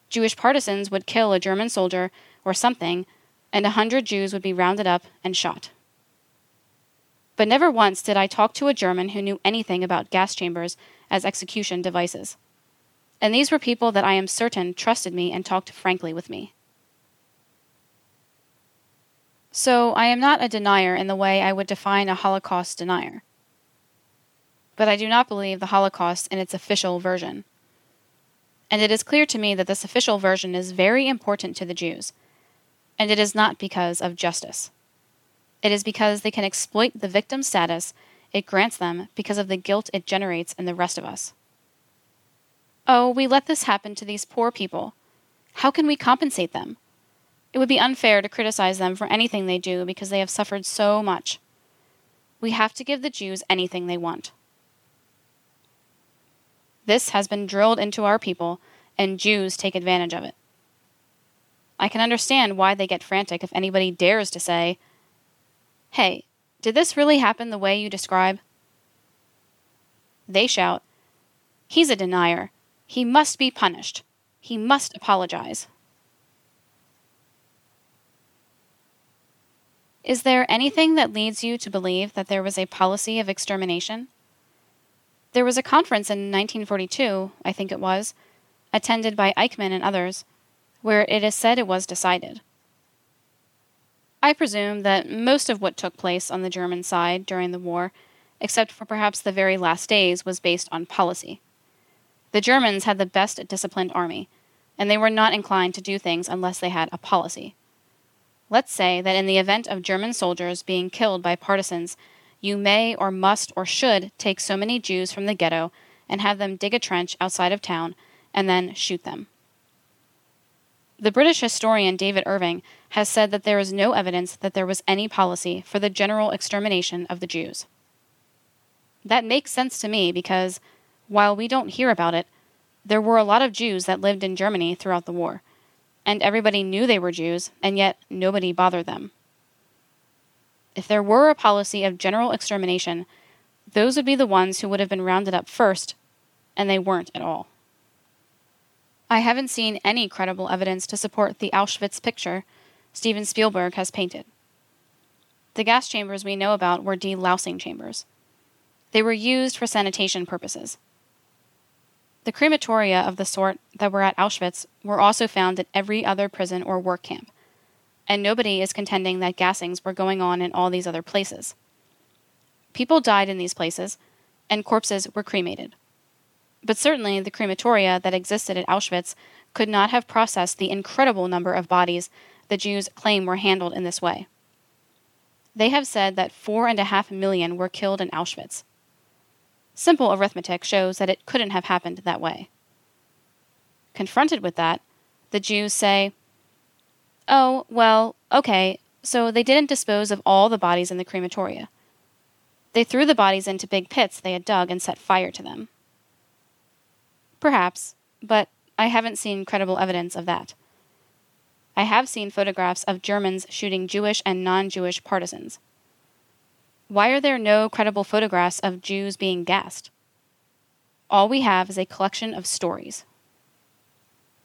Jewish partisans would kill a German soldier or something, and a hundred Jews would be rounded up and shot. But never once did I talk to a German who knew anything about gas chambers as execution devices and these were people that I am certain trusted me and talked frankly with me. So I am not a denier in the way I would define a Holocaust denier. But I do not believe the Holocaust in its official version. And it is clear to me that this official version is very important to the Jews, and it is not because of justice. It is because they can exploit the victim status it grants them because of the guilt it generates in the rest of us. Oh, we let this happen to these poor people. How can we compensate them? It would be unfair to criticize them for anything they do because they have suffered so much. We have to give the Jews anything they want. This has been drilled into our people, and Jews take advantage of it. I can understand why they get frantic if anybody dares to say, Hey, did this really happen the way you describe? They shout, He's a denier. He must be punished. He must apologize. Is there anything that leads you to believe that there was a policy of extermination? There was a conference in 1942, I think it was, attended by Eichmann and others, where it is said it was decided. I presume that most of what took place on the German side during the war, except for perhaps the very last days, was based on policy. The Germans had the best disciplined army, and they were not inclined to do things unless they had a policy. Let's say that in the event of German soldiers being killed by partisans, you may or must or should take so many Jews from the ghetto and have them dig a trench outside of town and then shoot them. The British historian David Irving has said that there is no evidence that there was any policy for the general extermination of the Jews. That makes sense to me because, while we don't hear about it, there were a lot of Jews that lived in Germany throughout the war, and everybody knew they were Jews, and yet nobody bothered them. If there were a policy of general extermination, those would be the ones who would have been rounded up first, and they weren't at all. I haven't seen any credible evidence to support the Auschwitz picture Steven Spielberg has painted. The gas chambers we know about were delousing chambers. They were used for sanitation purposes. The crematoria of the sort that were at Auschwitz were also found at every other prison or work camp, and nobody is contending that gassings were going on in all these other places. People died in these places, and corpses were cremated. But certainly the crematoria that existed at Auschwitz could not have processed the incredible number of bodies the Jews claim were handled in this way. They have said that four and a half million were killed in Auschwitz. Simple arithmetic shows that it couldn't have happened that way. Confronted with that, the Jews say, Oh, well, okay, so they didn't dispose of all the bodies in the crematoria. They threw the bodies into big pits they had dug and set fire to them. Perhaps, but I haven't seen credible evidence of that. I have seen photographs of Germans shooting Jewish and non Jewish partisans. Why are there no credible photographs of Jews being gassed? All we have is a collection of stories.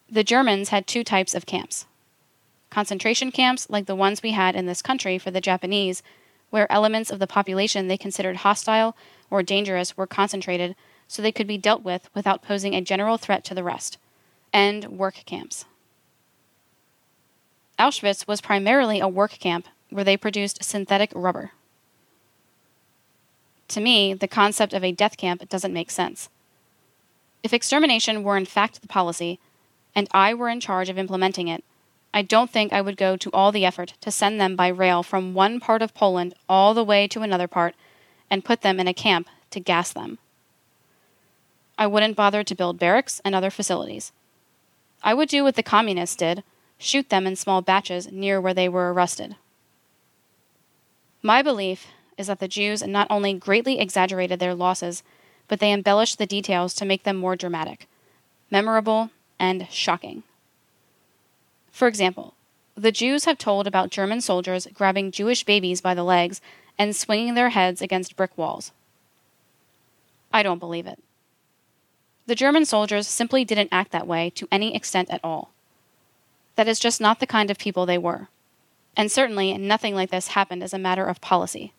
The Germans had two types of camps concentration camps, like the ones we had in this country for the Japanese, where elements of the population they considered hostile or dangerous were concentrated so they could be dealt with without posing a general threat to the rest, and work camps. Auschwitz was primarily a work camp where they produced synthetic rubber. To me, the concept of a death camp doesn't make sense. If extermination were in fact the policy, and I were in charge of implementing it, I don't think I would go to all the effort to send them by rail from one part of Poland all the way to another part and put them in a camp to gas them. I wouldn't bother to build barracks and other facilities. I would do what the communists did shoot them in small batches near where they were arrested. My belief is that the Jews not only greatly exaggerated their losses, but they embellished the details to make them more dramatic, memorable, and shocking. For example, the Jews have told about German soldiers grabbing Jewish babies by the legs and swinging their heads against brick walls. I don't believe it. The German soldiers simply didn't act that way to any extent at all. That is just not the kind of people they were. And certainly nothing like this happened as a matter of policy.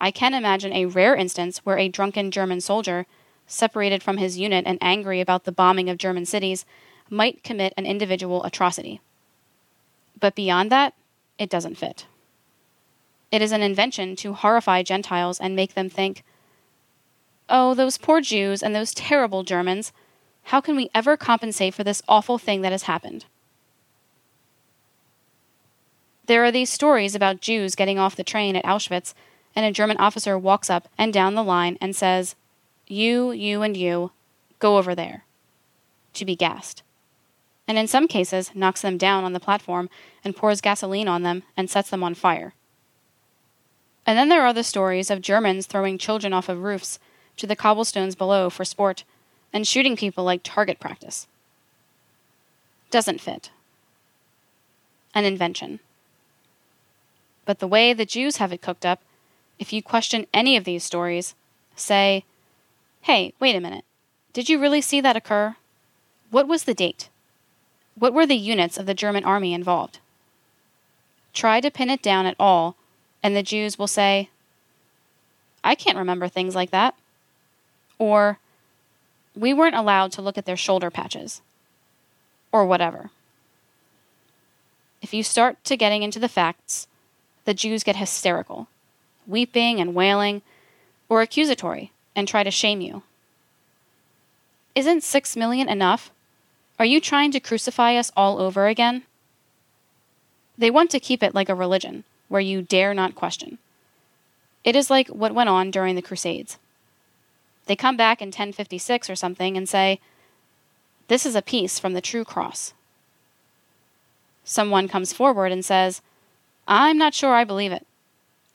I can imagine a rare instance where a drunken German soldier, separated from his unit and angry about the bombing of German cities, might commit an individual atrocity. But beyond that, it doesn't fit. It is an invention to horrify Gentiles and make them think, Oh, those poor Jews and those terrible Germans. How can we ever compensate for this awful thing that has happened? There are these stories about Jews getting off the train at Auschwitz and a German officer walks up and down the line and says, You, you, and you, go over there, to be gassed. And in some cases, knocks them down on the platform and pours gasoline on them and sets them on fire. And then there are the stories of Germans throwing children off of roofs to the cobblestones below for sport and shooting people like target practice. Doesn't fit. An invention. But the way the Jews have it cooked up, if you question any of these stories, say, hey, wait a minute. Did you really see that occur? What was the date? What were the units of the German army involved? Try to pin it down at all, and the Jews will say, I can't remember things like that. Or, we weren't allowed to look at their shoulder patches. Or whatever. If you start to getting into the facts, the Jews get hysterical, weeping and wailing, or accusatory, and try to shame you. Isn't six million enough? Are you trying to crucify us all over again? They want to keep it like a religion, where you dare not question. It is like what went on during the Crusades. They come back in 1056 or something and say, This is a piece from the true cross. Someone comes forward and says, I'm not sure I believe it.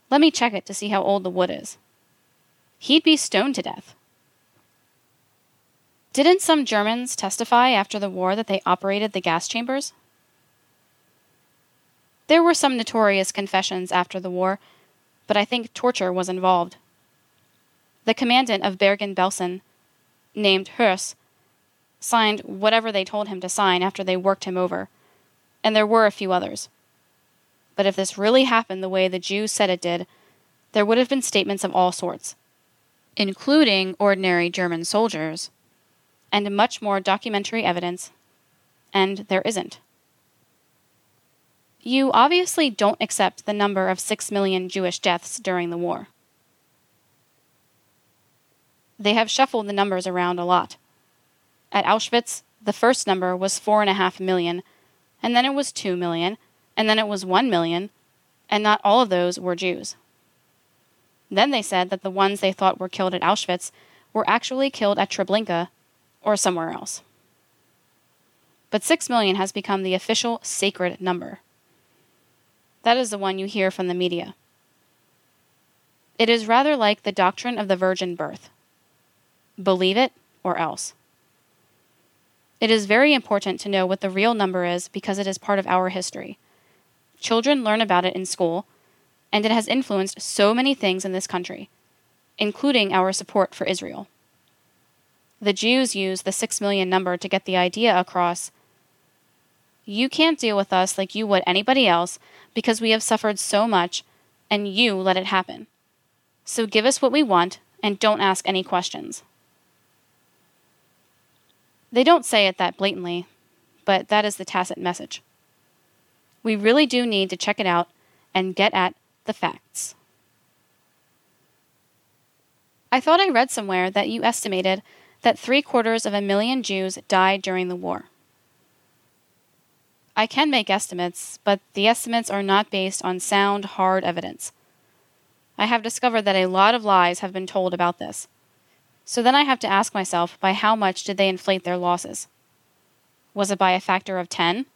Let me check it to see how old the wood is. He'd be stoned to death. Didn't some Germans testify after the war that they operated the gas chambers? There were some notorious confessions after the war, but I think torture was involved. The commandant of Bergen Belsen, named Höss, signed whatever they told him to sign after they worked him over, and there were a few others. But if this really happened the way the Jews said it did, there would have been statements of all sorts, including ordinary German soldiers, and much more documentary evidence, and there isn't. You obviously don't accept the number of six million Jewish deaths during the war. They have shuffled the numbers around a lot. At Auschwitz, the first number was four and a half million, and then it was two million, and then it was one million, and not all of those were Jews. Then they said that the ones they thought were killed at Auschwitz were actually killed at Treblinka or somewhere else. But six million has become the official sacred number. That is the one you hear from the media. It is rather like the doctrine of the virgin birth. Believe it or else. It is very important to know what the real number is because it is part of our history. Children learn about it in school, and it has influenced so many things in this country, including our support for Israel. The Jews use the six million number to get the idea across you can't deal with us like you would anybody else because we have suffered so much, and you let it happen. So give us what we want and don't ask any questions. They don't say it that blatantly, but that is the tacit message. We really do need to check it out and get at the facts. I thought I read somewhere that you estimated that three quarters of a million Jews died during the war. I can make estimates, but the estimates are not based on sound, hard evidence. I have discovered that a lot of lies have been told about this. So then I have to ask myself by how much did they inflate their losses? Was it by a factor of 10?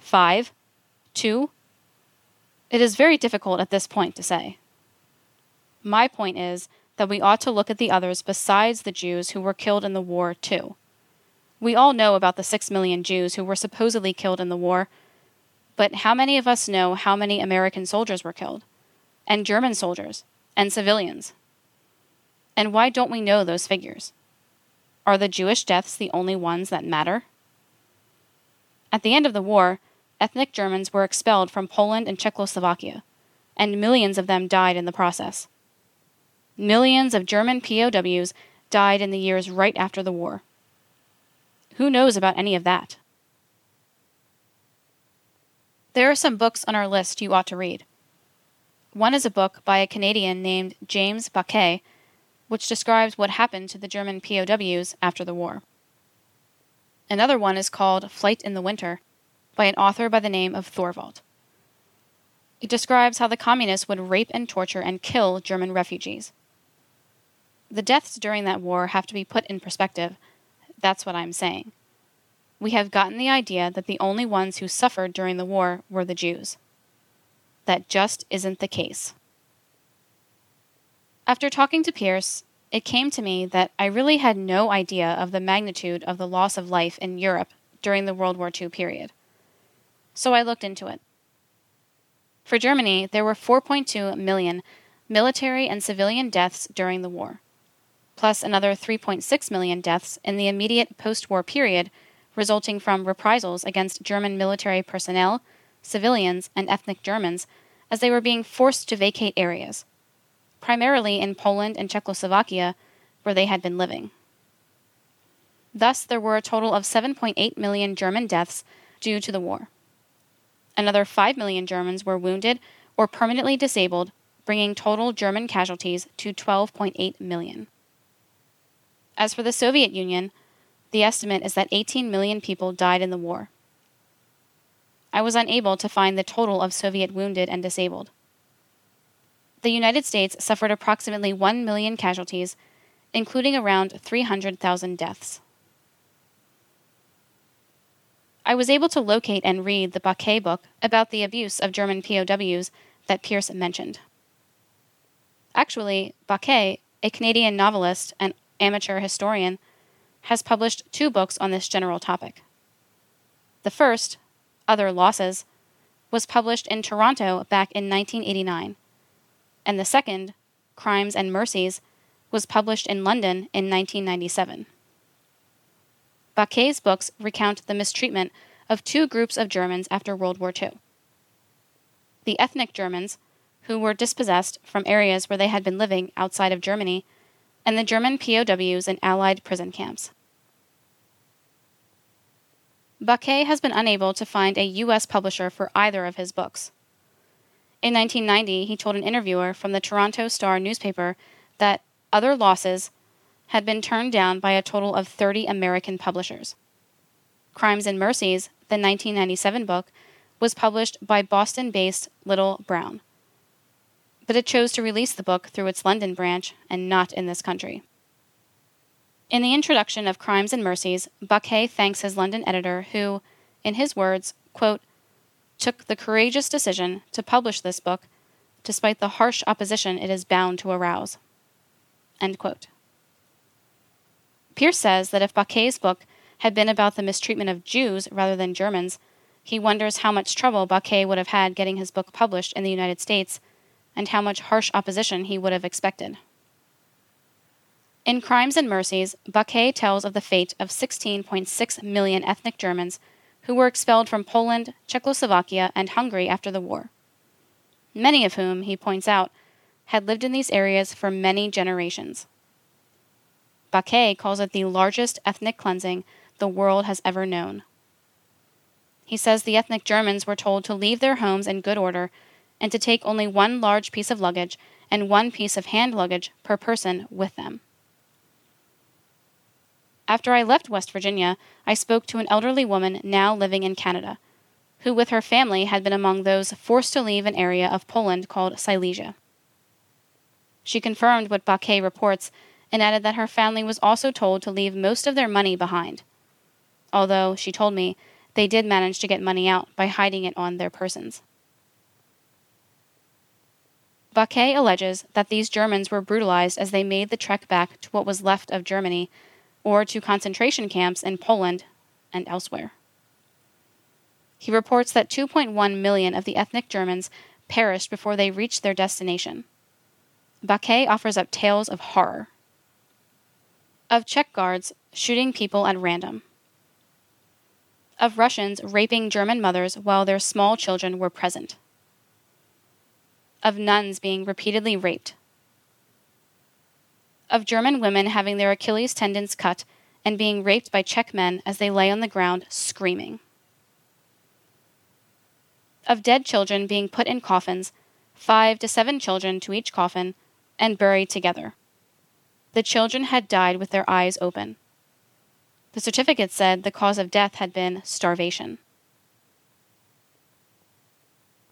5? 2? It is very difficult at this point to say. My point is that we ought to look at the others besides the Jews who were killed in the war, too. We all know about the six million Jews who were supposedly killed in the war, but how many of us know how many American soldiers were killed? And German soldiers? And civilians? And why don't we know those figures? Are the Jewish deaths the only ones that matter? At the end of the war, ethnic Germans were expelled from Poland and Czechoslovakia, and millions of them died in the process. Millions of German POWs died in the years right after the war. Who knows about any of that? There are some books on our list you ought to read. One is a book by a Canadian named James Bacque, which describes what happened to the German POWs after the war. Another one is called Flight in the Winter by an author by the name of Thorwald. It describes how the communists would rape and torture and kill German refugees. The deaths during that war have to be put in perspective. That's what I'm saying. We have gotten the idea that the only ones who suffered during the war were the Jews. That just isn't the case. After talking to Pierce, it came to me that I really had no idea of the magnitude of the loss of life in Europe during the World War II period. So I looked into it. For Germany, there were 4.2 million military and civilian deaths during the war, plus another 3.6 million deaths in the immediate post war period resulting from reprisals against German military personnel, civilians, and ethnic Germans as they were being forced to vacate areas, primarily in Poland and Czechoslovakia, where they had been living. Thus, there were a total of 7.8 million German deaths due to the war. Another 5 million Germans were wounded or permanently disabled, bringing total German casualties to 12.8 million. As for the Soviet Union, the estimate is that 18 million people died in the war. I was unable to find the total of Soviet wounded and disabled. The United States suffered approximately 1 million casualties, including around 300,000 deaths. I was able to locate and read the Bacque book about the abuse of German POWs that Pierce mentioned. Actually, Bacque, a Canadian novelist and amateur historian, has published two books on this general topic. The first, Other Losses, was published in Toronto back in 1989, and the second, Crimes and Mercies, was published in London in 1997. Bacque's books recount the mistreatment of two groups of Germans after World War II. The ethnic Germans, who were dispossessed from areas where they had been living outside of Germany, and the German POWs in Allied prison camps. Bacque has been unable to find a U.S. publisher for either of his books. In 1990, he told an interviewer from the Toronto Star newspaper that other losses had been turned down by a total of 30 American publishers. Crimes and Mercies, the 1997 book, was published by Boston based Little Brown. But it chose to release the book through its London branch and not in this country. In the introduction of Crimes and Mercies, Bacque thanks his London editor, who, in his words, quote, took the courageous decision to publish this book despite the harsh opposition it is bound to arouse. Pierce says that if Bacque's book had been about the mistreatment of Jews rather than Germans, he wonders how much trouble Bacque would have had getting his book published in the United States and how much harsh opposition he would have expected. In Crimes and Mercies, Bacque tells of the fate of 16.6 million ethnic Germans who were expelled from Poland, Czechoslovakia, and Hungary after the war. Many of whom, he points out, had lived in these areas for many generations. Bacque calls it the largest ethnic cleansing the world has ever known. He says the ethnic Germans were told to leave their homes in good order and to take only one large piece of luggage and one piece of hand luggage per person with them. After I left West Virginia, I spoke to an elderly woman now living in Canada, who with her family had been among those forced to leave an area of Poland called Silesia. She confirmed what Bacque reports and added that her family was also told to leave most of their money behind. Although, she told me, they did manage to get money out by hiding it on their persons. Bacque alleges that these Germans were brutalized as they made the trek back to what was left of Germany or to concentration camps in Poland and elsewhere. He reports that 2.1 million of the ethnic Germans perished before they reached their destination. Bacque offers up tales of horror of Czech guards shooting people at random, of Russians raping German mothers while their small children were present, of nuns being repeatedly raped, of German women having their Achilles tendons cut and being raped by Czech men as they lay on the ground screaming, of dead children being put in coffins, five to seven children to each coffin, and buried together. The children had died with their eyes open. The certificate said the cause of death had been starvation.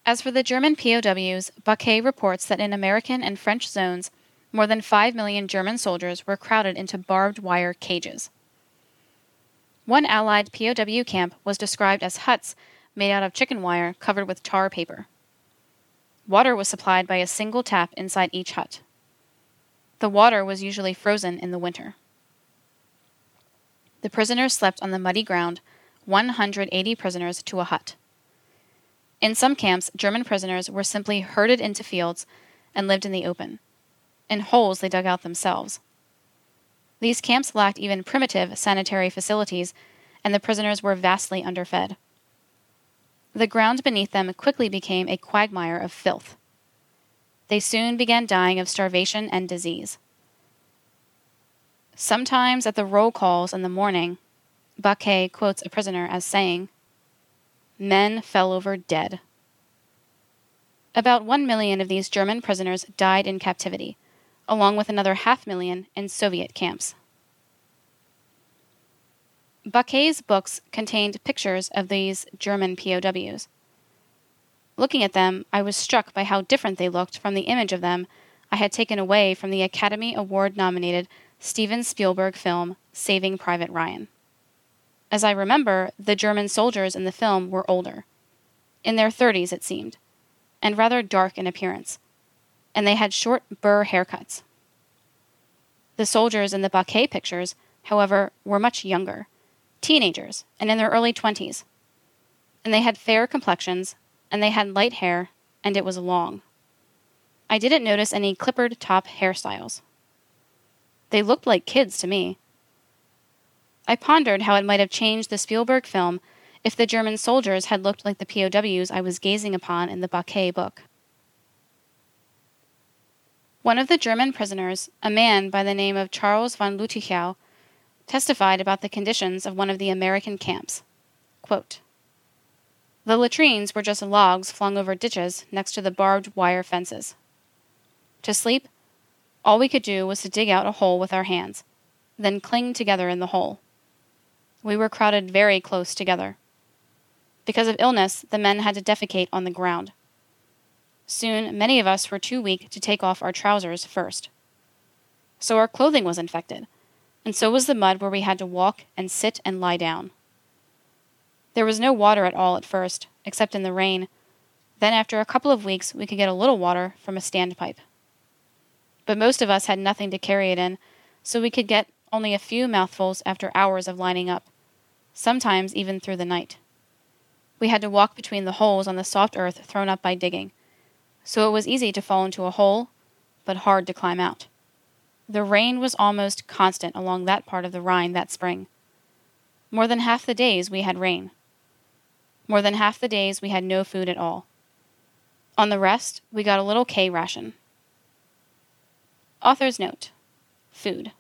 As for the German POWs, Bacque reports that in American and French zones, more than 5 million German soldiers were crowded into barbed wire cages. One Allied POW camp was described as huts made out of chicken wire covered with tar paper. Water was supplied by a single tap inside each hut. The water was usually frozen in the winter. The prisoners slept on the muddy ground, 180 prisoners to a hut. In some camps, German prisoners were simply herded into fields and lived in the open, in holes they dug out themselves. These camps lacked even primitive sanitary facilities, and the prisoners were vastly underfed. The ground beneath them quickly became a quagmire of filth. They soon began dying of starvation and disease. Sometimes at the roll calls in the morning, Bacque quotes a prisoner as saying, Men fell over dead. About one million of these German prisoners died in captivity, along with another half million in Soviet camps. Bacque's books contained pictures of these German POWs. Looking at them, I was struck by how different they looked from the image of them I had taken away from the Academy Award nominated Steven Spielberg film Saving Private Ryan. As I remember, the German soldiers in the film were older. In their 30s, it seemed, and rather dark in appearance, and they had short burr haircuts. The soldiers in the Bacque pictures, however, were much younger teenagers and in their early 20s. And they had fair complexions, and they had light hair, and it was long. I didn't notice any clippered top hairstyles. They looked like kids to me. I pondered how it might have changed the Spielberg film if the German soldiers had looked like the POWs I was gazing upon in the Bacque book. One of the German prisoners, a man by the name of Charles von Lüttichau, testified about the conditions of one of the American camps. Quote, the latrines were just logs flung over ditches next to the barbed wire fences. To sleep, all we could do was to dig out a hole with our hands, then cling together in the hole. We were crowded very close together. Because of illness, the men had to defecate on the ground. Soon, many of us were too weak to take off our trousers first. So our clothing was infected, and so was the mud where we had to walk and sit and lie down. There was no water at all at first, except in the rain. Then, after a couple of weeks, we could get a little water from a standpipe. But most of us had nothing to carry it in, so we could get only a few mouthfuls after hours of lining up, sometimes even through the night. We had to walk between the holes on the soft earth thrown up by digging, so it was easy to fall into a hole, but hard to climb out. The rain was almost constant along that part of the Rhine that spring. More than half the days we had rain. More than half the days we had no food at all. On the rest, we got a little K ration. Author's note Food.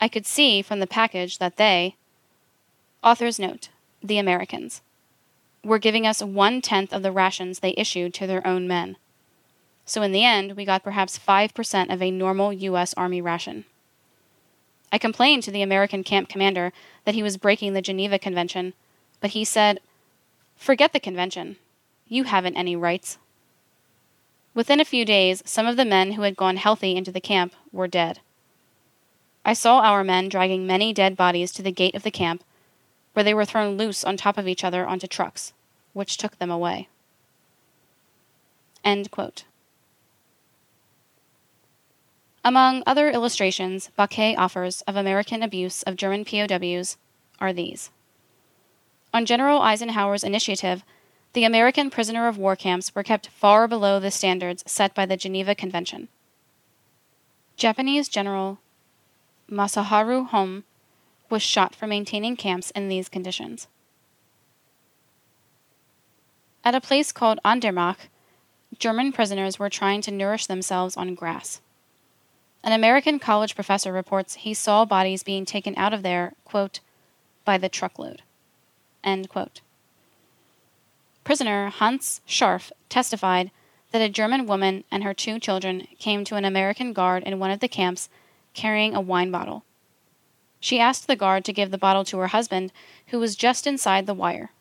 I could see from the package that they, author's note, the Americans, were giving us one tenth of the rations they issued to their own men so in the end, we got perhaps 5% of a normal U.S. Army ration. I complained to the American camp commander that he was breaking the Geneva Convention, but he said, Forget the convention. You haven't any rights. Within a few days, some of the men who had gone healthy into the camp were dead. I saw our men dragging many dead bodies to the gate of the camp, where they were thrown loose on top of each other onto trucks, which took them away. Among other illustrations Bacque offers of American abuse of German POWs are these. On General Eisenhower's initiative, the American prisoner of war camps were kept far below the standards set by the Geneva Convention. Japanese General Masaharu Hom was shot for maintaining camps in these conditions. At a place called Andernach, German prisoners were trying to nourish themselves on grass. An American college professor reports he saw bodies being taken out of there, quote, by the truckload. End quote. Prisoner Hans Scharf testified that a German woman and her two children came to an American guard in one of the camps carrying a wine bottle. She asked the guard to give the bottle to her husband, who was just inside the wire.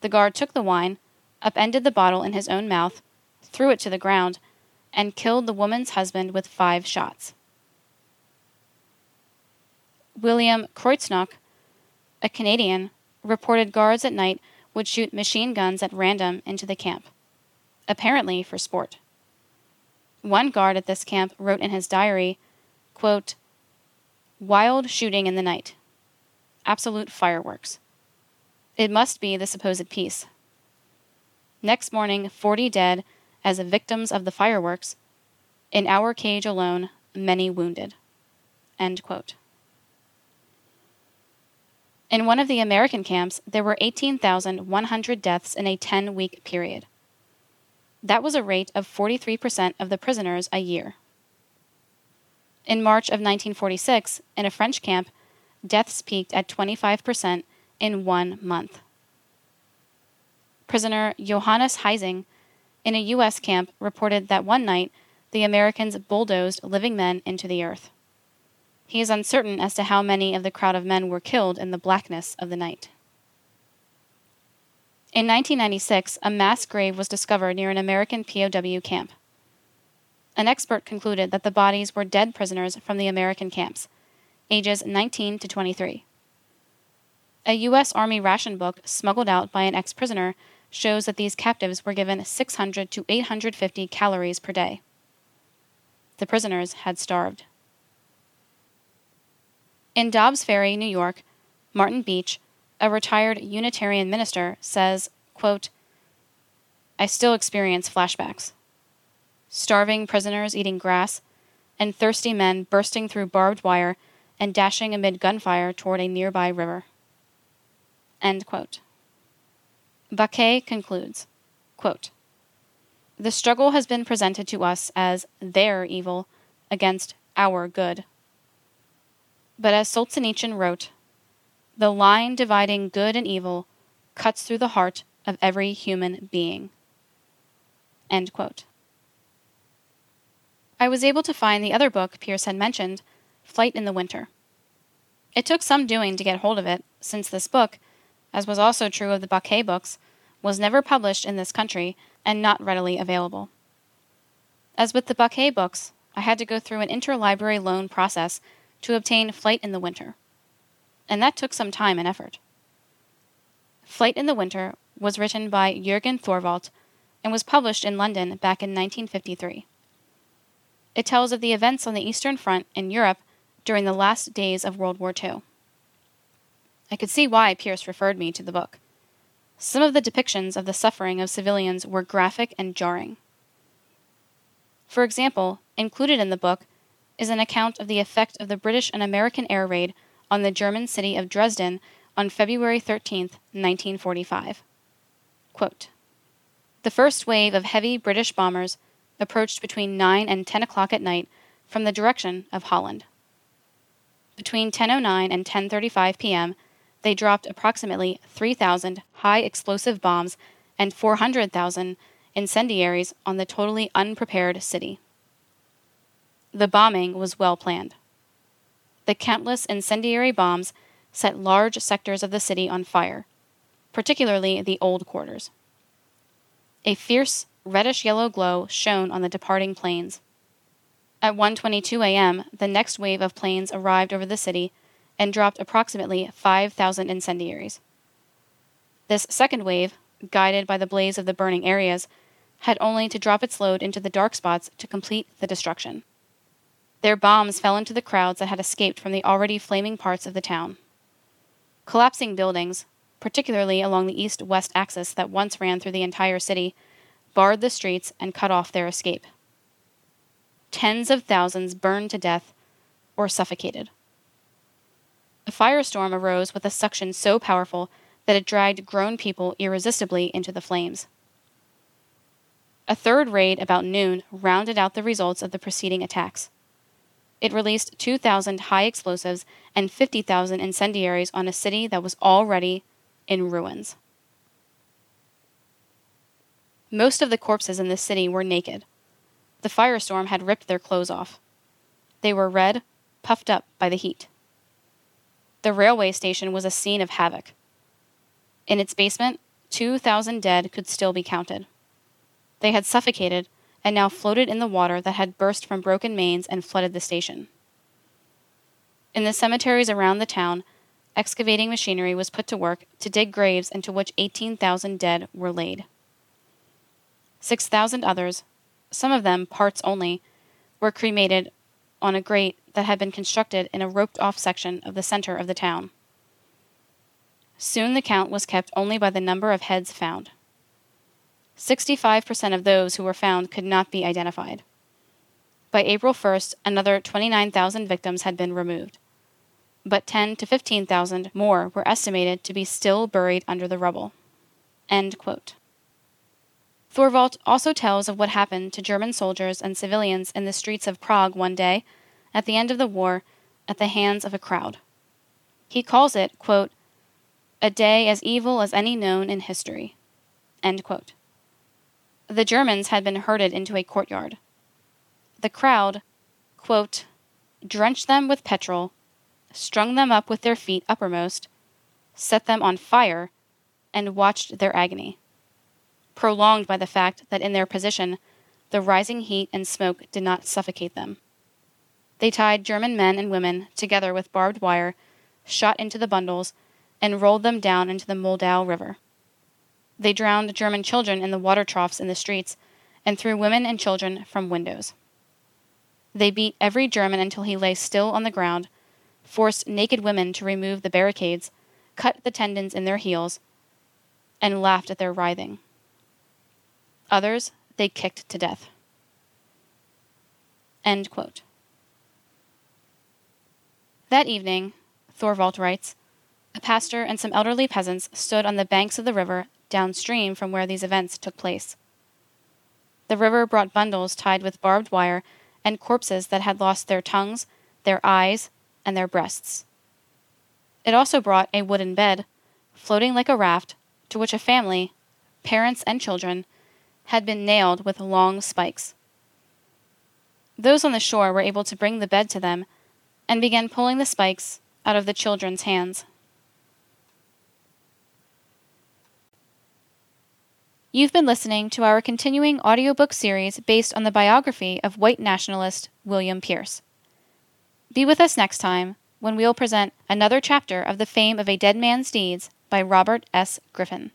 The guard took the wine, upended the bottle in his own mouth, threw it to the ground, and killed the woman's husband with five shots. William Kreuznach, a Canadian, reported guards at night would shoot machine guns at random into the camp, apparently for sport. One guard at this camp wrote in his diary, quote, Wild shooting in the night. Absolute fireworks. It must be the supposed peace. Next morning, 40 dead as victims of the fireworks. In our cage alone, many wounded. In one of the American camps, there were 18,100 deaths in a 10 week period. That was a rate of 43% of the prisoners a year. In March of 1946, in a French camp, deaths peaked at 25% in one month. Prisoner Johannes Heising in a U.S. camp reported that one night the Americans bulldozed living men into the earth. He is uncertain as to how many of the crowd of men were killed in the blackness of the night. In 1996, a mass grave was discovered near an American POW camp. An expert concluded that the bodies were dead prisoners from the American camps, ages 19 to 23. A U.S. Army ration book smuggled out by an ex prisoner shows that these captives were given 600 to 850 calories per day. The prisoners had starved. In Dobbs Ferry, New York, Martin Brech, a retired Unitarian minister, says, quote, I still experience flashbacks. Starving prisoners eating grass, and thirsty men bursting through barbed wire and dashing amid gunfire toward a nearby river. End quote. Bacque concludes quote, The struggle has been presented to us as their evil against our good. But as Solzhenitsyn wrote, the line dividing good and evil cuts through the heart of every human being. End quote. I was able to find the other book Pierce had mentioned, Flight in the Winter. It took some doing to get hold of it, since this book, as was also true of the Bacque books, was never published in this country and not readily available. As with the Bacque books, I had to go through an interlibrary loan process to obtain Flight in the Winter, and that took some time and effort. Flight in the Winter was written by Jürgen Thorwald and was published in London back in 1953. It tells of the events on the Eastern Front in Europe during the last days of World War II. I could see why Pierce referred me to the book. Some of the depictions of the suffering of civilians were graphic and jarring. For example, included in the book is an account of the effect of the British and American air raid on the German city of Dresden on February 13, 1945. Quote, the first wave of heavy British bombers approached between 9 and 10 o'clock at night from the direction of Holland. Between 10:09 and 10:35 p.m., they dropped approximately 3,000 high explosive bombs and 400,000 incendiaries on the totally unprepared city. The bombing was well planned. The countless incendiary bombs set large sectors of the city on fire, particularly the old quarters. A fierce reddish yellow glow shone on the departing planes. At 1:22 a.m., the next wave of planes arrived over the city and dropped approximately 5,000 incendiaries. This second wave, guided by the blaze of the burning areas, had only to drop its load into the dark spots to complete the destruction. Their bombs fell into the crowds that had escaped from the already flaming parts of the town. Collapsing buildings, particularly along the east west axis that once ran through the entire city, barred the streets and cut off their escape. Tens of thousands burned to death or suffocated. A firestorm arose with a suction so powerful that it dragged grown people irresistibly into the flames. A third raid about noon rounded out the results of the preceding attacks. It released 2,000 high explosives and 50,000 incendiaries on a city that was already in ruins. Most of the corpses in this city were naked. The firestorm had ripped their clothes off. They were red, puffed up by the heat. The railway station was a scene of havoc. In its basement, 2,000 dead could still be counted. They had suffocated and now floated in the water that had burst from broken mains and flooded the station. In the cemeteries around the town, excavating machinery was put to work to dig graves into which 18,000 dead were laid. 6,000 others, some of them parts only, were cremated on a grate that had been constructed in a roped off section of the center of the town. Soon the count was kept only by the number of heads found. 65% of those who were found could not be identified. By April 1st, another 29,000 victims had been removed, but 10 to 15,000 more were estimated to be still buried under the rubble. Thorwald also tells of what happened to German soldiers and civilians in the streets of Prague one day, at the end of the war, at the hands of a crowd. He calls it, quote, a day as evil as any known in history. The Germans had been herded into a courtyard. The crowd, quote, drenched them with petrol, strung them up with their feet uppermost, set them on fire, and watched their agony, prolonged by the fact that in their position the rising heat and smoke did not suffocate them. They tied German men and women together with barbed wire, shot into the bundles, and rolled them down into the Moldau River. They drowned German children in the water troughs in the streets and threw women and children from windows. They beat every German until he lay still on the ground, forced naked women to remove the barricades, cut the tendons in their heels, and laughed at their writhing. Others they kicked to death. That evening, Thorwald writes, a pastor and some elderly peasants stood on the banks of the river downstream from where these events took place. The river brought bundles tied with barbed wire and corpses that had lost their tongues, their eyes, and their breasts. It also brought a wooden bed, floating like a raft, to which a family, parents and children, had been nailed with long spikes. Those on the shore were able to bring the bed to them and began pulling the spikes out of the children's hands. You've been listening to our continuing audiobook series based on the biography of white nationalist William Pierce. Be with us next time when we'll present another chapter of The Fame of a Dead Man's Deeds by Robert S. Griffin.